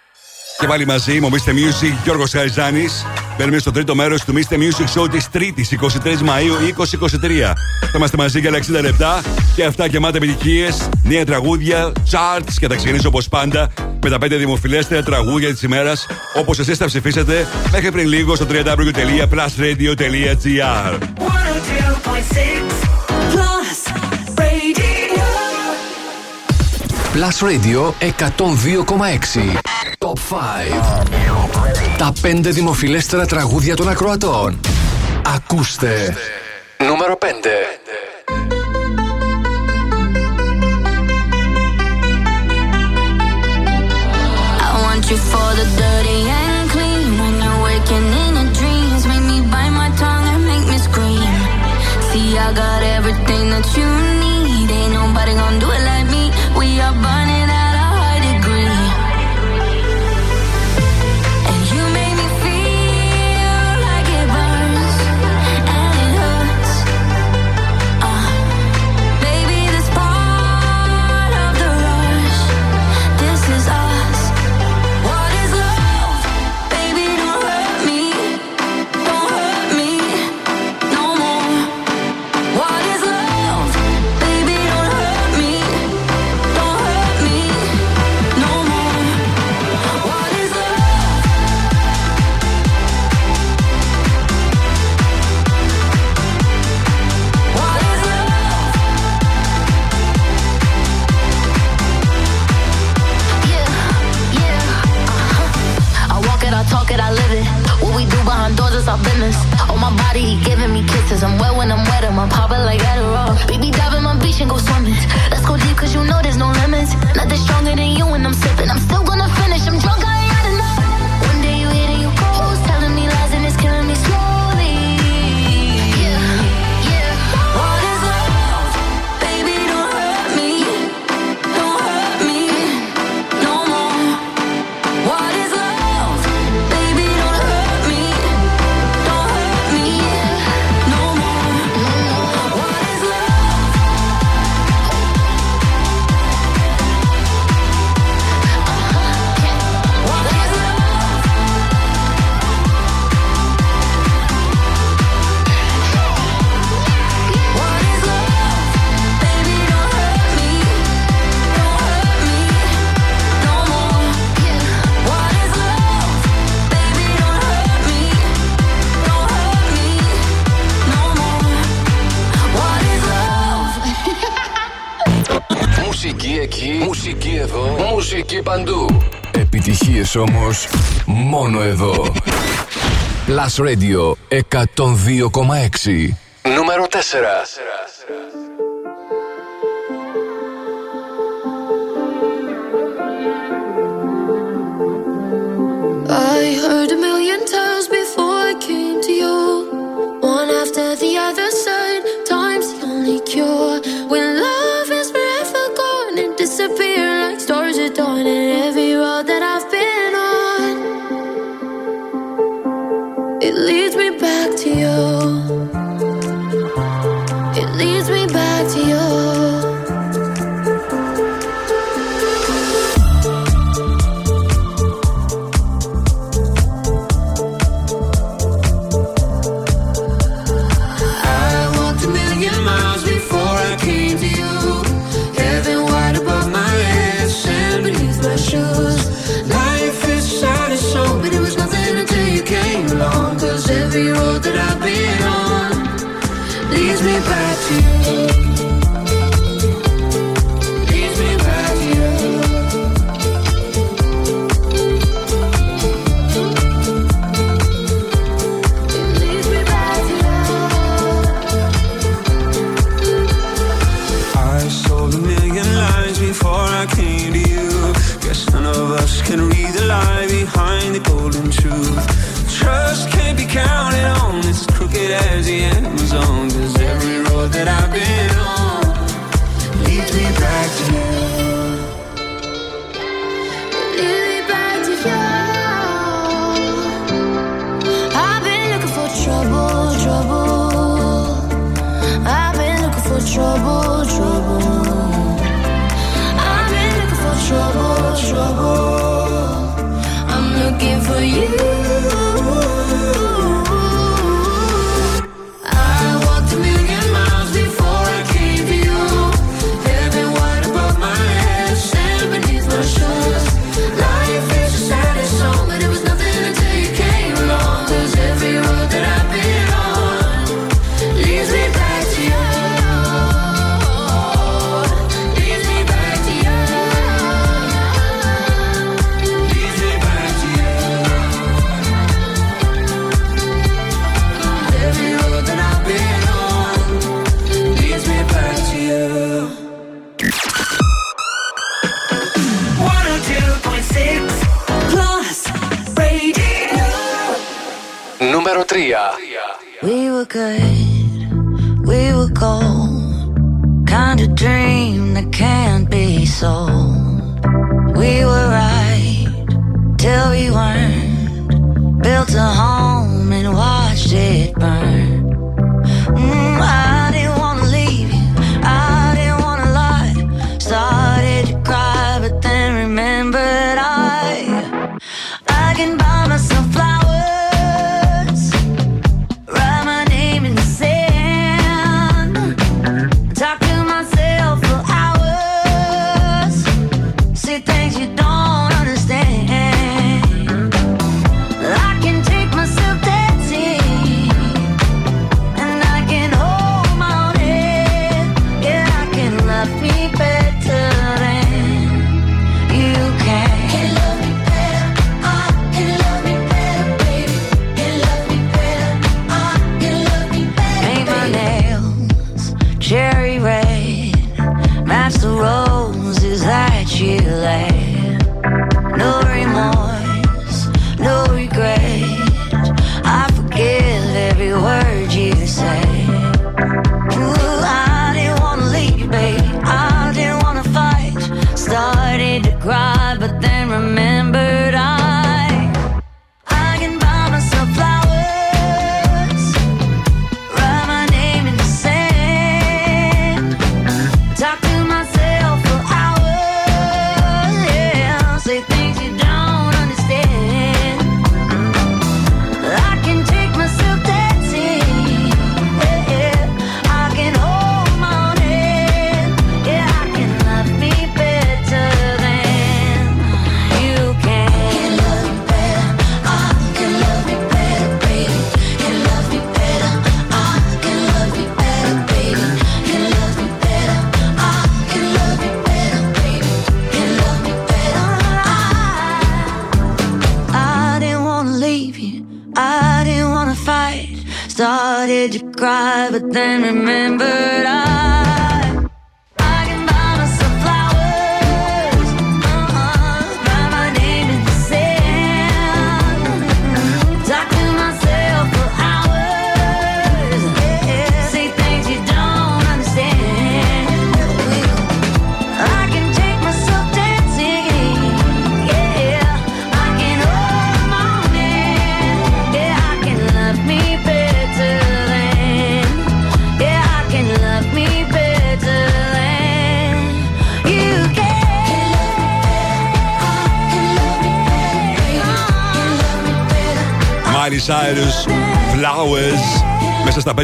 και πάλι μαζί μου, Mr. Music, Γιώργος Καριζάνη. Μπαίνουμε στο τρίτο μέρος του Mr. Music Show της Τρίτης, 23 Μαου 2023. Θα είμαστε μαζί για 60 λεπτά και αυτά γεμάτα επιτυχίε, νέα τραγούδια, charts και θα ξεκινήσω όπως πάντα με τα 5 δημοφιλέστερα τραγούδια της ημέρας όπως εσείς τα ψηφίσατε μέχρι πριν λίγο στο www.plusradio.gr. Plus Radio 102,6 Top 5 Τα 5 δημοφιλέστερα τραγούδια των ακροατών. Ακούστε. Νούμερο 5 you for the is in this. Oh, my body, he giving me kisses. I'm wet when I'm wet, I'm papa like Adderall. Baby, dive in my beach and go swimming. That's Radio 102,6 Νούμερο 4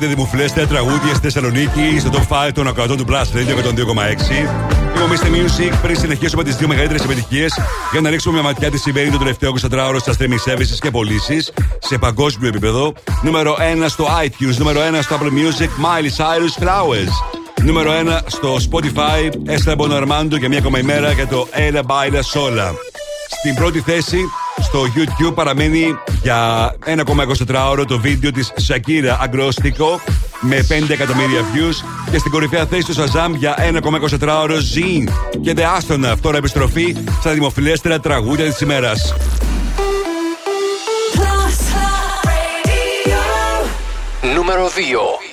δημοφιλέστερα τραγούδια στη Θεσσαλονίκη, στο top 5 των ακροατών του Blast Radio 102,6. Είμαστε Music πριν συνεχίσουμε τις δύο μεγαλύτερες επιτυχίες για να ρίξουμε μια ματιά τι συμβαίνει το τελευταίο 24ωρο στα streaming services και πωλήσεις σε παγκόσμιο επίπεδο. Νούμερο 1 στο iTunes, νούμερο 1 στο Apple Music, Miley Cyrus Flowers. Νούμερο 1 στο Spotify, Esther Bonarmando και μια ακόμα ημέρα για το Ella Baila Sola. Στην πρώτη θέση στο YouTube παραμένει για 1,24 ώρο το βίντεο της Σακύρα Αγκρόστικο με 5 εκατομμύρια views και στην κορυφαία θέση του Σαζάμ για 1,24 ώρο Zin. Και δάσκω αυτό Τώρα επιστροφή στα δημοφιλέστερα τραγούδια της ημέρας. Νούμερο 2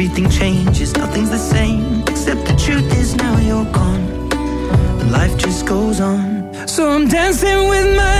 everything changes, nothing's the same. Except the truth is now you're gone. Life just goes on. So I'm dancing with my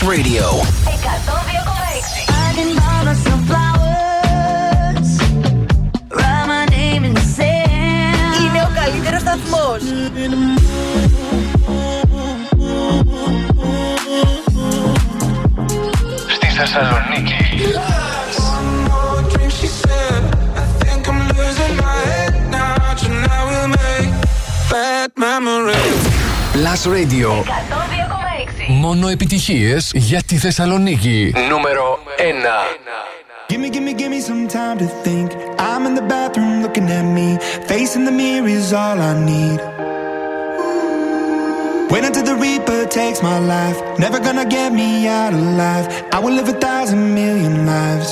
Dance Radio. 102,6. Είναι ο καλύτερος σταθμός. Στη Θεσσαλονίκη. Last Radio Μόνο επιτυχίες για τη Θεσσαλονίκη. Νούμερο 1. Give me, give me, give me some time to think. I'm in the bathroom looking at me. Facing the mirror is all I need. Wait until the Reaper takes my life. Never gonna get me out of life. I will live a thousand million lives.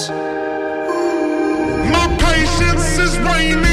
My patience is raining.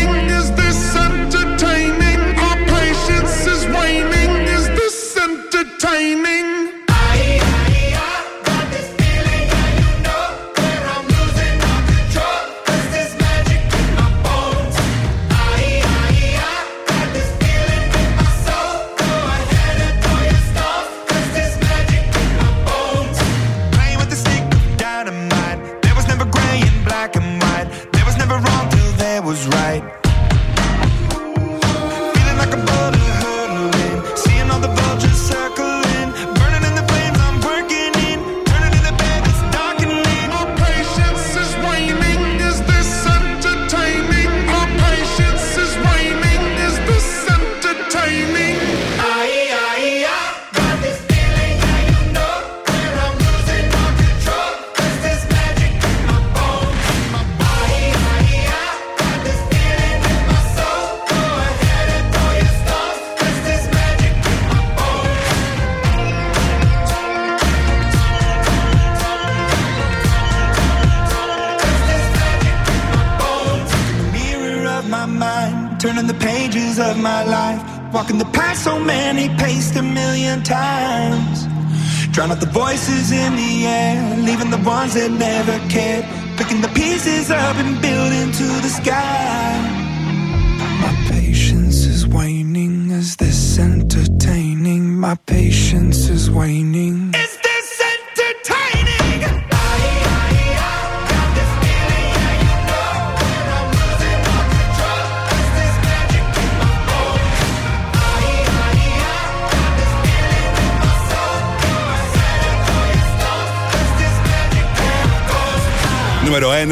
and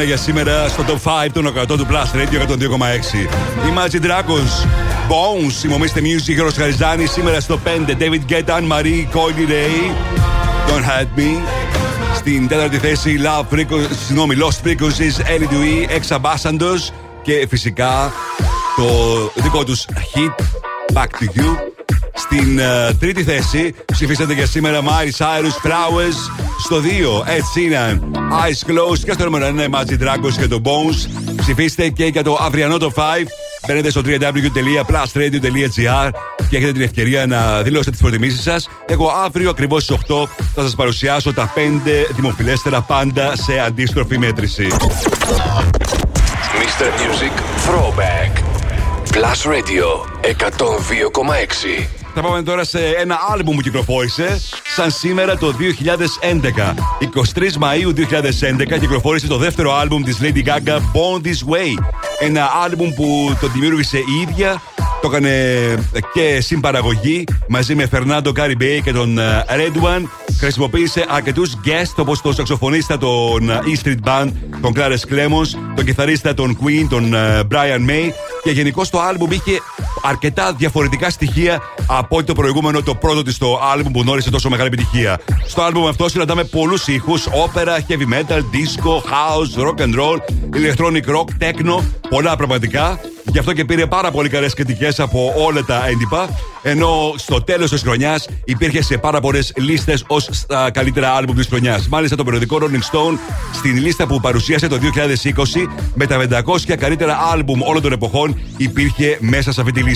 Νούμερο 1 για σήμερα στο top 5 των 100 του Plus Radio 102,6. Η Magic Dragons, Bones, η Momiste Music, Γιώργος Χαριζάνη. Σήμερα στο 5, David Guetta, Marie, Coily Ray, Don't Hurt Me. Στην τέταρτη θέση, Love Frequencies, συγγνώμη, Lost Frequencies, Ellie Dewey, Ex Ambassadors και φυσικά το δικό τους hit Back to You. Στην ε, τρίτη θέση ψηφίσατε για σήμερα Miley Cyrus Flowers. Στο 2 Ed Sheeran Eyes Closed. Και στο νούμερο 1 Magic Dragons και το Bones. Ψηφίστε και για το αυριανό το 5. Μπαίνετε στο www.plusradio.gr και έχετε την ευκαιρία να δηλώσετε τις προτιμήσεις σας. Εγώ αύριο ακριβώς στις 8 θα σας παρουσιάσω τα 5 δημοφιλέστερα πάντα σε αντίστροφη μέτρηση. Mr. Music Throwback. Plus Radio 102,6. Θα πάμε τώρα σε ένα άλμπουμ που κυκλοφόρησε σαν σήμερα το 2011. 23 Μαΐου 2011 κυκλοφόρησε το δεύτερο άλμπουμ της Lady Gaga Born This Way. Ένα άλμπουμ που το δημιούργησε η ίδια, το έκανε και συμπαραγωγή μαζί με Fernando Garibay και τον ε, Red One. Χρησιμοποίησε αρκετούς guest όπως τον σαξοφωνίστα των ε, E Street Band, τον Clarence Clemons, τον κιθαρίστα των Queen, τον ε, Brian May. Και γενικώς το άλμπουμ είχε αρκετά διαφορετικά στοιχεία από ό,τι το προηγούμενο, το πρώτο της το άλμπουμ που γνώρισε τόσο μεγάλη επιτυχία. Στο άλμπουμ αυτό συναντάμε πολλούς ήχους, όπερα, heavy metal, disco, house, rock and roll, electronic rock, techno, πολλά πραγματικά. Γι' αυτό και πήρε πάρα πολύ καλές κριτικές από όλα τα έντυπα. Ενώ στο τέλος της χρονιάς υπήρχε σε πάρα πολλές λίστες ως τα καλύτερα άλμπουμ της χρονιάς. Μάλιστα το περιοδικό Rolling Stone στην λίστα που παρουσίασε το 2020 με τα 500 καλύτερα άλμπουμ όλων των εποχών υπήρχε μέσα σε αυτή τη λίστα.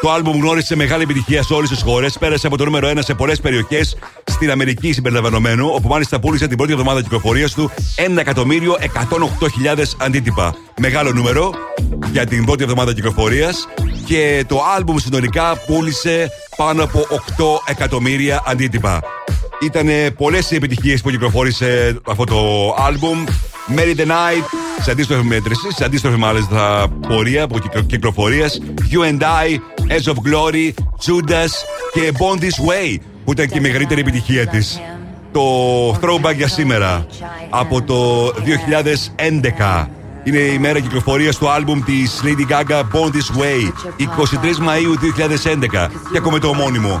Το άλμπουμ γνώρισε μεγάλη επιτυχία σε όλες τις χώρες, πέρασε από το νούμερο 1 σε πολλές περιοχές στην Αμερική συμπεριλαμβανομένου, όπου μάλιστα πούλησε την πρώτη εβδομάδα κυκλοφορίας του 1.108.000 αντίτυπα. Μεγάλο νούμερο για την πρώτη εβδομάδα κυκλοφορίας και το άλμπουμ συνολικά πούλησε πάνω από 8 εκατομμύρια αντίτυπα. Ήταν πολλές οι επιτυχίες που κυκλοφόρησε αυτό το άλμπουμ. Mary the Night σε αντίστροφη μέτρηση, σε αντίστροφη μάλιστα πορεία από κυκλοφορίας. You and I, Edge of Glory, Judas και Born This Way που ήταν και η μεγαλύτερη επιτυχία της. Το throwback για σήμερα από το 2011. Είναι η μέρα κυκλοφορίας του άλμπουμ της Lady Gaga Born This Way 23 Μαΐου 2011 και ακόμα το ομώνυμο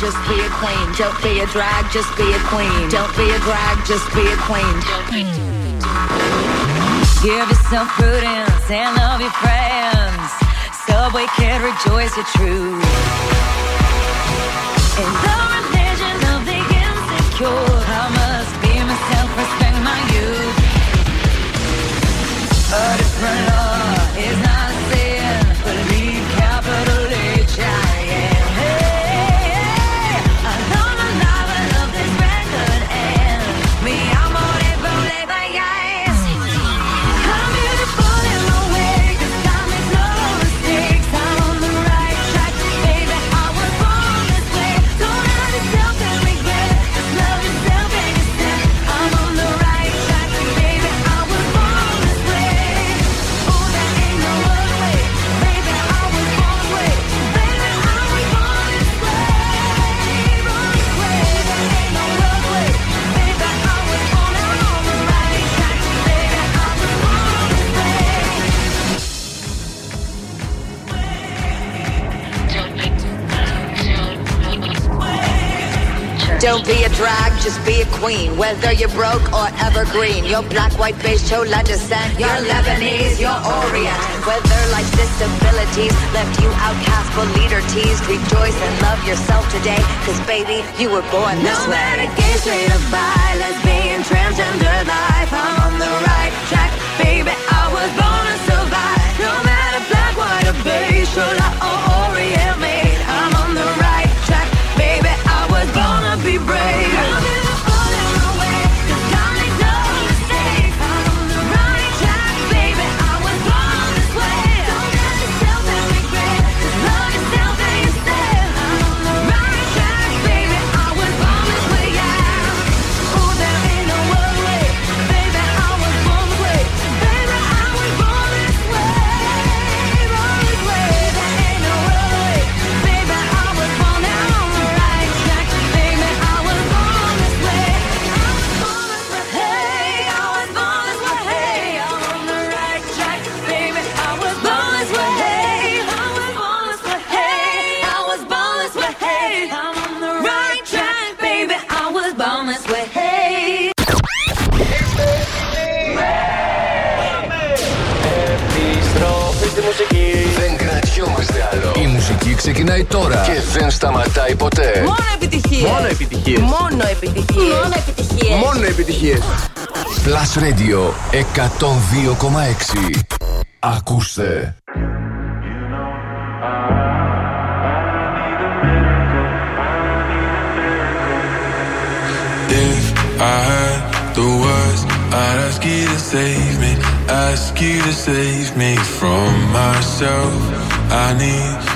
Just be a queen. Don't be a drag, just be a queen. Don't be a drag, just be a queen. Give yourself prudence and love your friends. Subway can rejoice your truth. In the religion of the insecure, I must be myself, respect my youth. A different law be a drag, just be a queen. Whether you're broke or evergreen, you're black, white, beige, chola descent. You're Lebanese, you're Orient. Whether life's disabilities left you outcast but leader teased, rejoice and love yourself today. Cause baby, you were born this No way. matter gay, straight or bi, lesbian, transgender life, I'm on the right track, baby. I was born to survive. No matter black, white or beige, chola or ξεκινάει τώρα και δεν σταματάει ποτέ. Μόνο επιτυχίες. Μόνο επιτυχίες. Μόνο επιτυχίες. Μόνο επιτυχίες. Μόνο επιτυχίες. Plus Radio 102,6. Ακούστε. If I had the words, I'd ask you to save me. Ask you to save me from myself. I need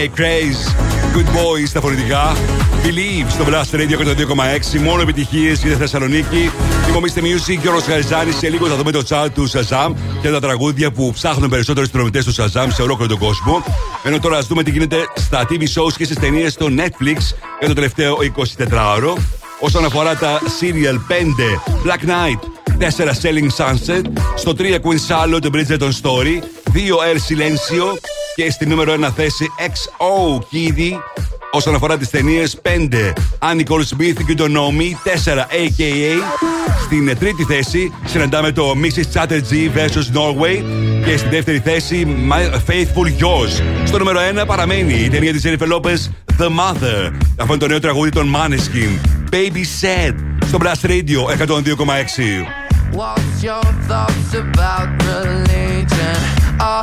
Hey, Craze. Good boys στα φωνητικά. Believe στο Blast Radio 102,6. Μόνο επιτυχίες για τη Θεσσαλονίκη. Θυμόμαστε Music και ο Χαριζάνη. Σε λίγο θα δούμε το chat του Shazam και τα τραγούδια που ψάχνουν περισσότερου συνδρομητές του Shazam σε ολόκληρο τον κόσμο. Ενώ τώρα ας δούμε τι γίνεται στα TV shows και στις ταινίες στο Netflix για το τελευταίο 24ωρο. Όσον αφορά τα serial 5 Black Knight, 4 Selling Sunset, στο 3 Queen Charlotte Bridgerton Story, 2 Air Silencio και στη νούμερο 1 θέση XO Kid όσον αφορά τι ταινίε 5 Annie Smith και το Nomi 4 AKA στην τρίτη θέση συναντάμε το Mrs. Chatterjee vs. Norway και στη δεύτερη θέση My Faithful Yours στο νούμερο 1 παραμένει η ταινία τη Jennifer Lopez The Mother αυτό είναι το νέο τραγούδι των Maneskin Baby Set στο Blast Radio 102,6 What's your thoughts about religion? Are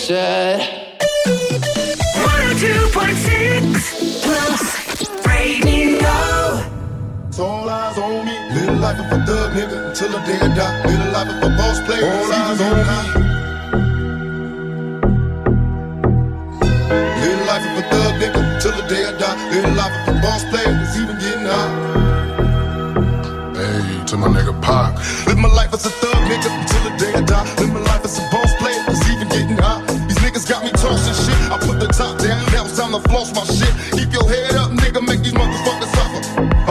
said. 102.6 Plus Radio. All eyes on me. Little life of a thug nigga until the day I die. Little life of a boss player. All eyes on me. Little life of a thug nigga the day I die. Little life of a boss player It's even getting high. Hey, to my nigga Pac. Live my life as a thug. top down. Now it's time to floss my shit. Keep your head up, nigga. Make these motherfuckers suffer.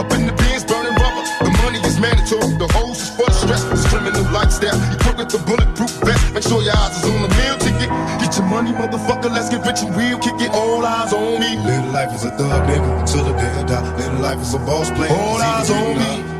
Up in the bins, burning rubber. The money is mandatory. The hose is for the stress. It's criminal lifestyle. Equipped with the bulletproof vest. Make sure your eyes is on the meal ticket. Get your money, motherfucker. Let's get rich and real. Kick it. All eyes on me. Little life is a thug, nigga. Till the day I die. Little life is a boss player. All eyes on me.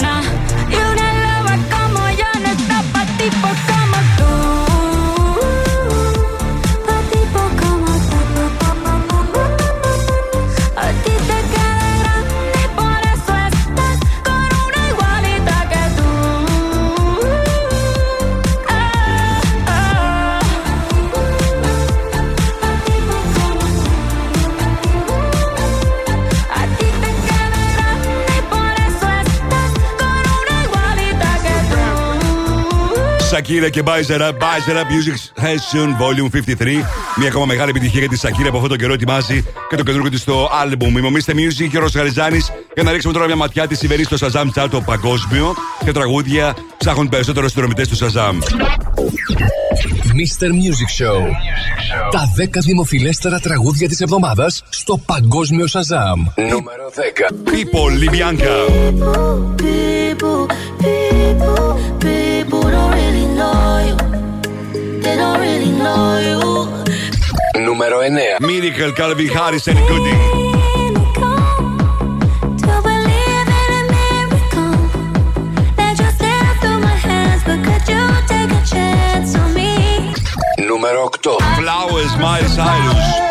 Σακύρα και Bicep Up, Bicep Up Music Session Volume 53. Μια ακόμα μεγάλη επιτυχία για τη Σακύρα που αυτό το καιρό ετοιμάζει και το καινούργιο της στο album. Μιμομίστε Music και ο Ρος Γαριζάνης Για να ρίξουμε τώρα μια ματιά τι συμβαίνει στο Shazam Chart το παγκόσμιο και τραγούδια ψάχνουν περισσότερο συνδρομητές του Shazam. Mr. Music Show. Τα 10 δημοφιλέστερα τραγούδια της εβδομάδας στο Παγκόσμιο Σαζάμ. Νούμερο 10. People, Λιβιάνκα. People, people, people don't really know Numero 9 Miracle Calvin Harris and Goodie. Numero 8 Flowers Miles Cyrus.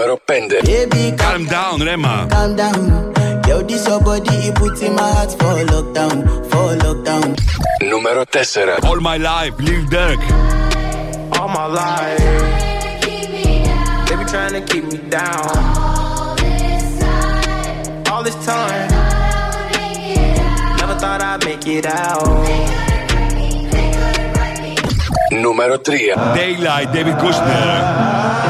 numero 5 Baby calm, down Rema. Calm down. Yo this your body it puts in my heart for lockdown For lockdown. Numero 4 All my life Lil Durk. All my life. They be trying to keep me down. All this time. All this time Never thought I'd make it out. They couldn't break me. They couldn't break me. Numero 3 Daylight David Kushner.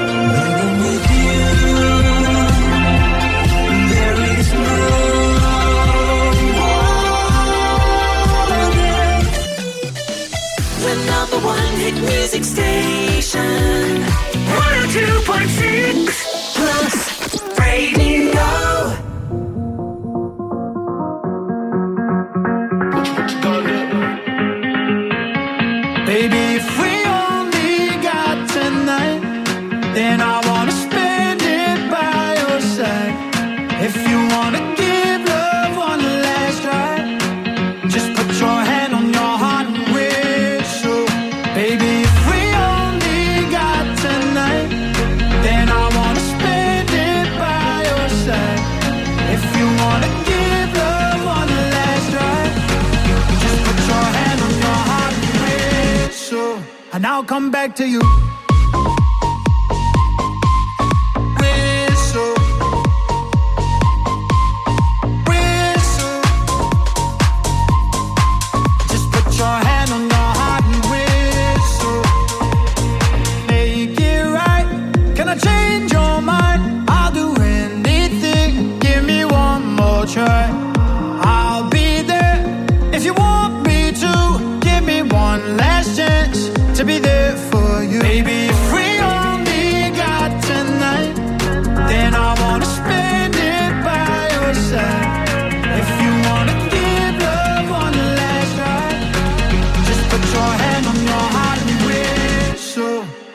hit music station. 102.6 oh, Plus Radio. come back to you.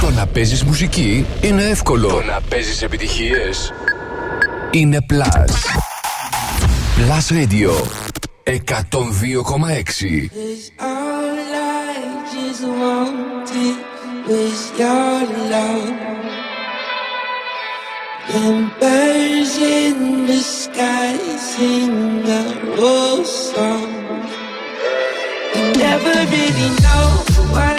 Το να παίζεις μουσική είναι εύκολο. Το να παίζεις επιτυχίες Είναι Plus Plus Radio 102,6 Never really know what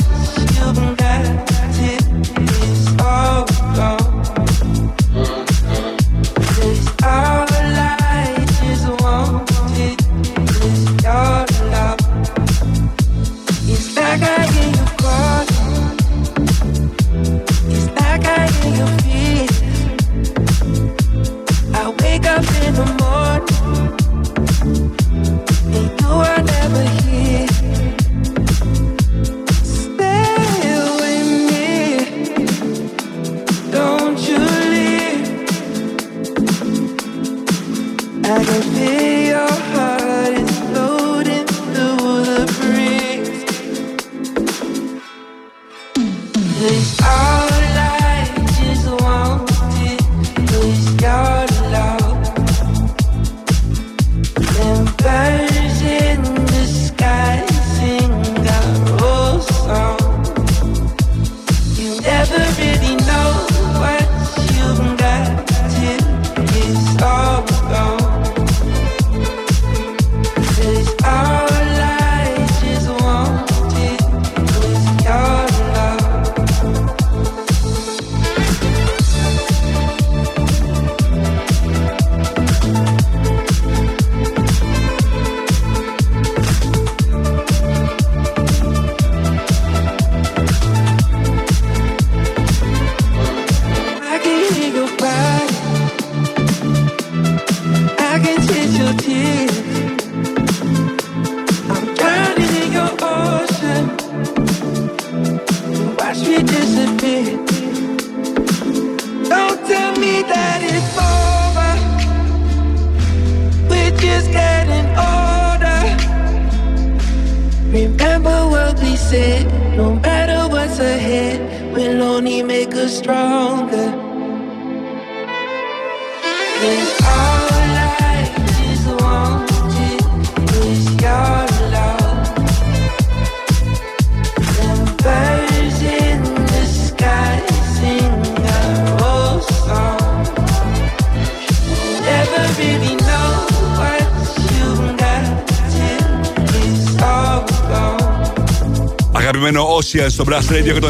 Αγαπημένο Ocean στο Blast Radio 102,6.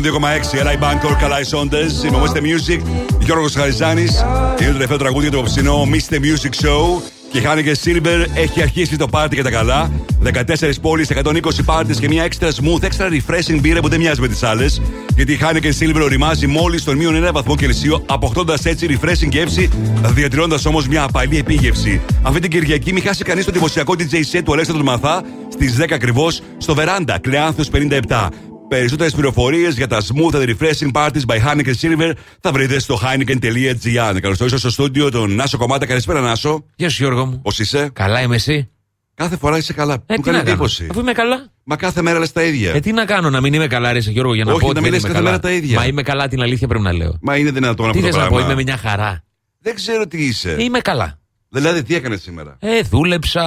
Eli Bangkok, Καλάι Σόντε. Είμαι ο Mr. Music. Γιώργος Χαριζάνης. Είναι το τελευταίο τραγούδι για το ψινό Mr. Music Show. Και Hanneke Silver έχει αρχίσει το πάρτι για τα καλά. 14 πόλεις, 120 πάρτις και μια extra smooth, extra refreshing μπύρα που δεν μοιάζει με τις άλλες. Γιατί η Hanneke Silver οριμάζει μόλις στον μείον 1 βαθμό Κελσίου, αποκτώντας έτσι refreshing γεύση, διατηρώντας όμως μια απαλή επίγευση. Αυτή την Κυριακή μην χάσει κανείς το εντυπωσιακό DJ set του Αλέξανδρου Μαθά στις 10 ακριβώς στο Βεράντα, Κλεάνθος 57. Περισσότερες πληροφορίες για τα smooth and refreshing parties by Heineken Silver θα βρείτε στο heineken.gr. Καλώς ήρθατε στο στούντιο τον Νάσο Κομμάτα. Καλησπέρα, Νάσο. Γεια σου, Γιώργο μου. Πώς είσαι, Καλά είμαι εσύ; Κάθε φορά είσαι καλά. Ε, Μου τι κάνει να κάνω. εντύπωση. Αφού είμαι καλά. Μα κάθε μέρα λες τα ίδια. Ε, τι να κάνω, να μην είμαι καλά, ρε, σε Γιώργο, για να Όχι, πω να ότι μην δεν λες είμαι κάθε καλά. μέρα τα ίδια. Μα είμαι καλά, την αλήθεια πρέπει να λέω. Μα είναι δυνατόν Τι αυτό θες το να πω, πράγμα. είμαι με μια χαρά. Δεν ξέρω τι είσαι. Είμαι καλά. Δηλαδή, τι έκανες σήμερα; Ε, δούλεψα,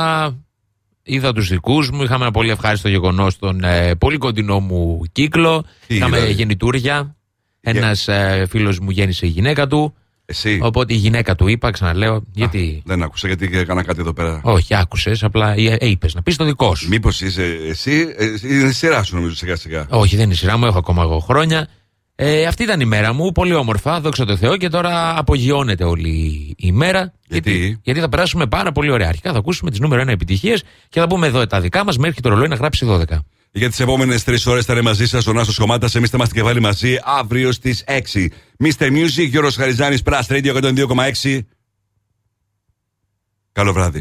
είδα τους δικούς μου, είχαμε ένα πολύ ευχάριστο γεγονός στον ε, πολύ κοντινό μου κύκλο. Τι είχαμε δηλαδή; γεννητούρια. Ένας ε, φίλος μου γέννησε η γυναίκα του. Εσύ; Οπότε η γυναίκα του είπα, ξαναλέω, γιατί. Δεν άκουσα γιατί έκανα κάτι εδώ πέρα. Όχι, άκουσες, απλά ε, είπες να πεις το δικό σου. Μήπως είσαι εσύ, ε, είναι η σειρά σου νομίζω σιγά σιγά. Όχι, δεν είναι η σειρά μου, έχω ακόμα εγώ χρόνια. Ε, αυτή ήταν η μέρα μου, πολύ όμορφα, δόξα τω Θεώ, και τώρα απογειώνεται όλη η μέρα. Γιατί; γιατί θα περάσουμε πάρα πολύ ωραία. Αρχικά θα ακούσουμε τις νούμερο 1 επιτυχίες και θα πούμε εδώ τα δικά μας μέχρι το ρολόι να γράψει 12. Για τις επόμενες τρεις ώρες θα είναι μαζί σας ο Νάσος Κομμάτα. Εμείς θα είμαστε και πάλι μαζί αύριο στις 6. Mr. Music, Γιώργος Χαριζάνης, Plus Radio 102,6. Καλό βράδυ.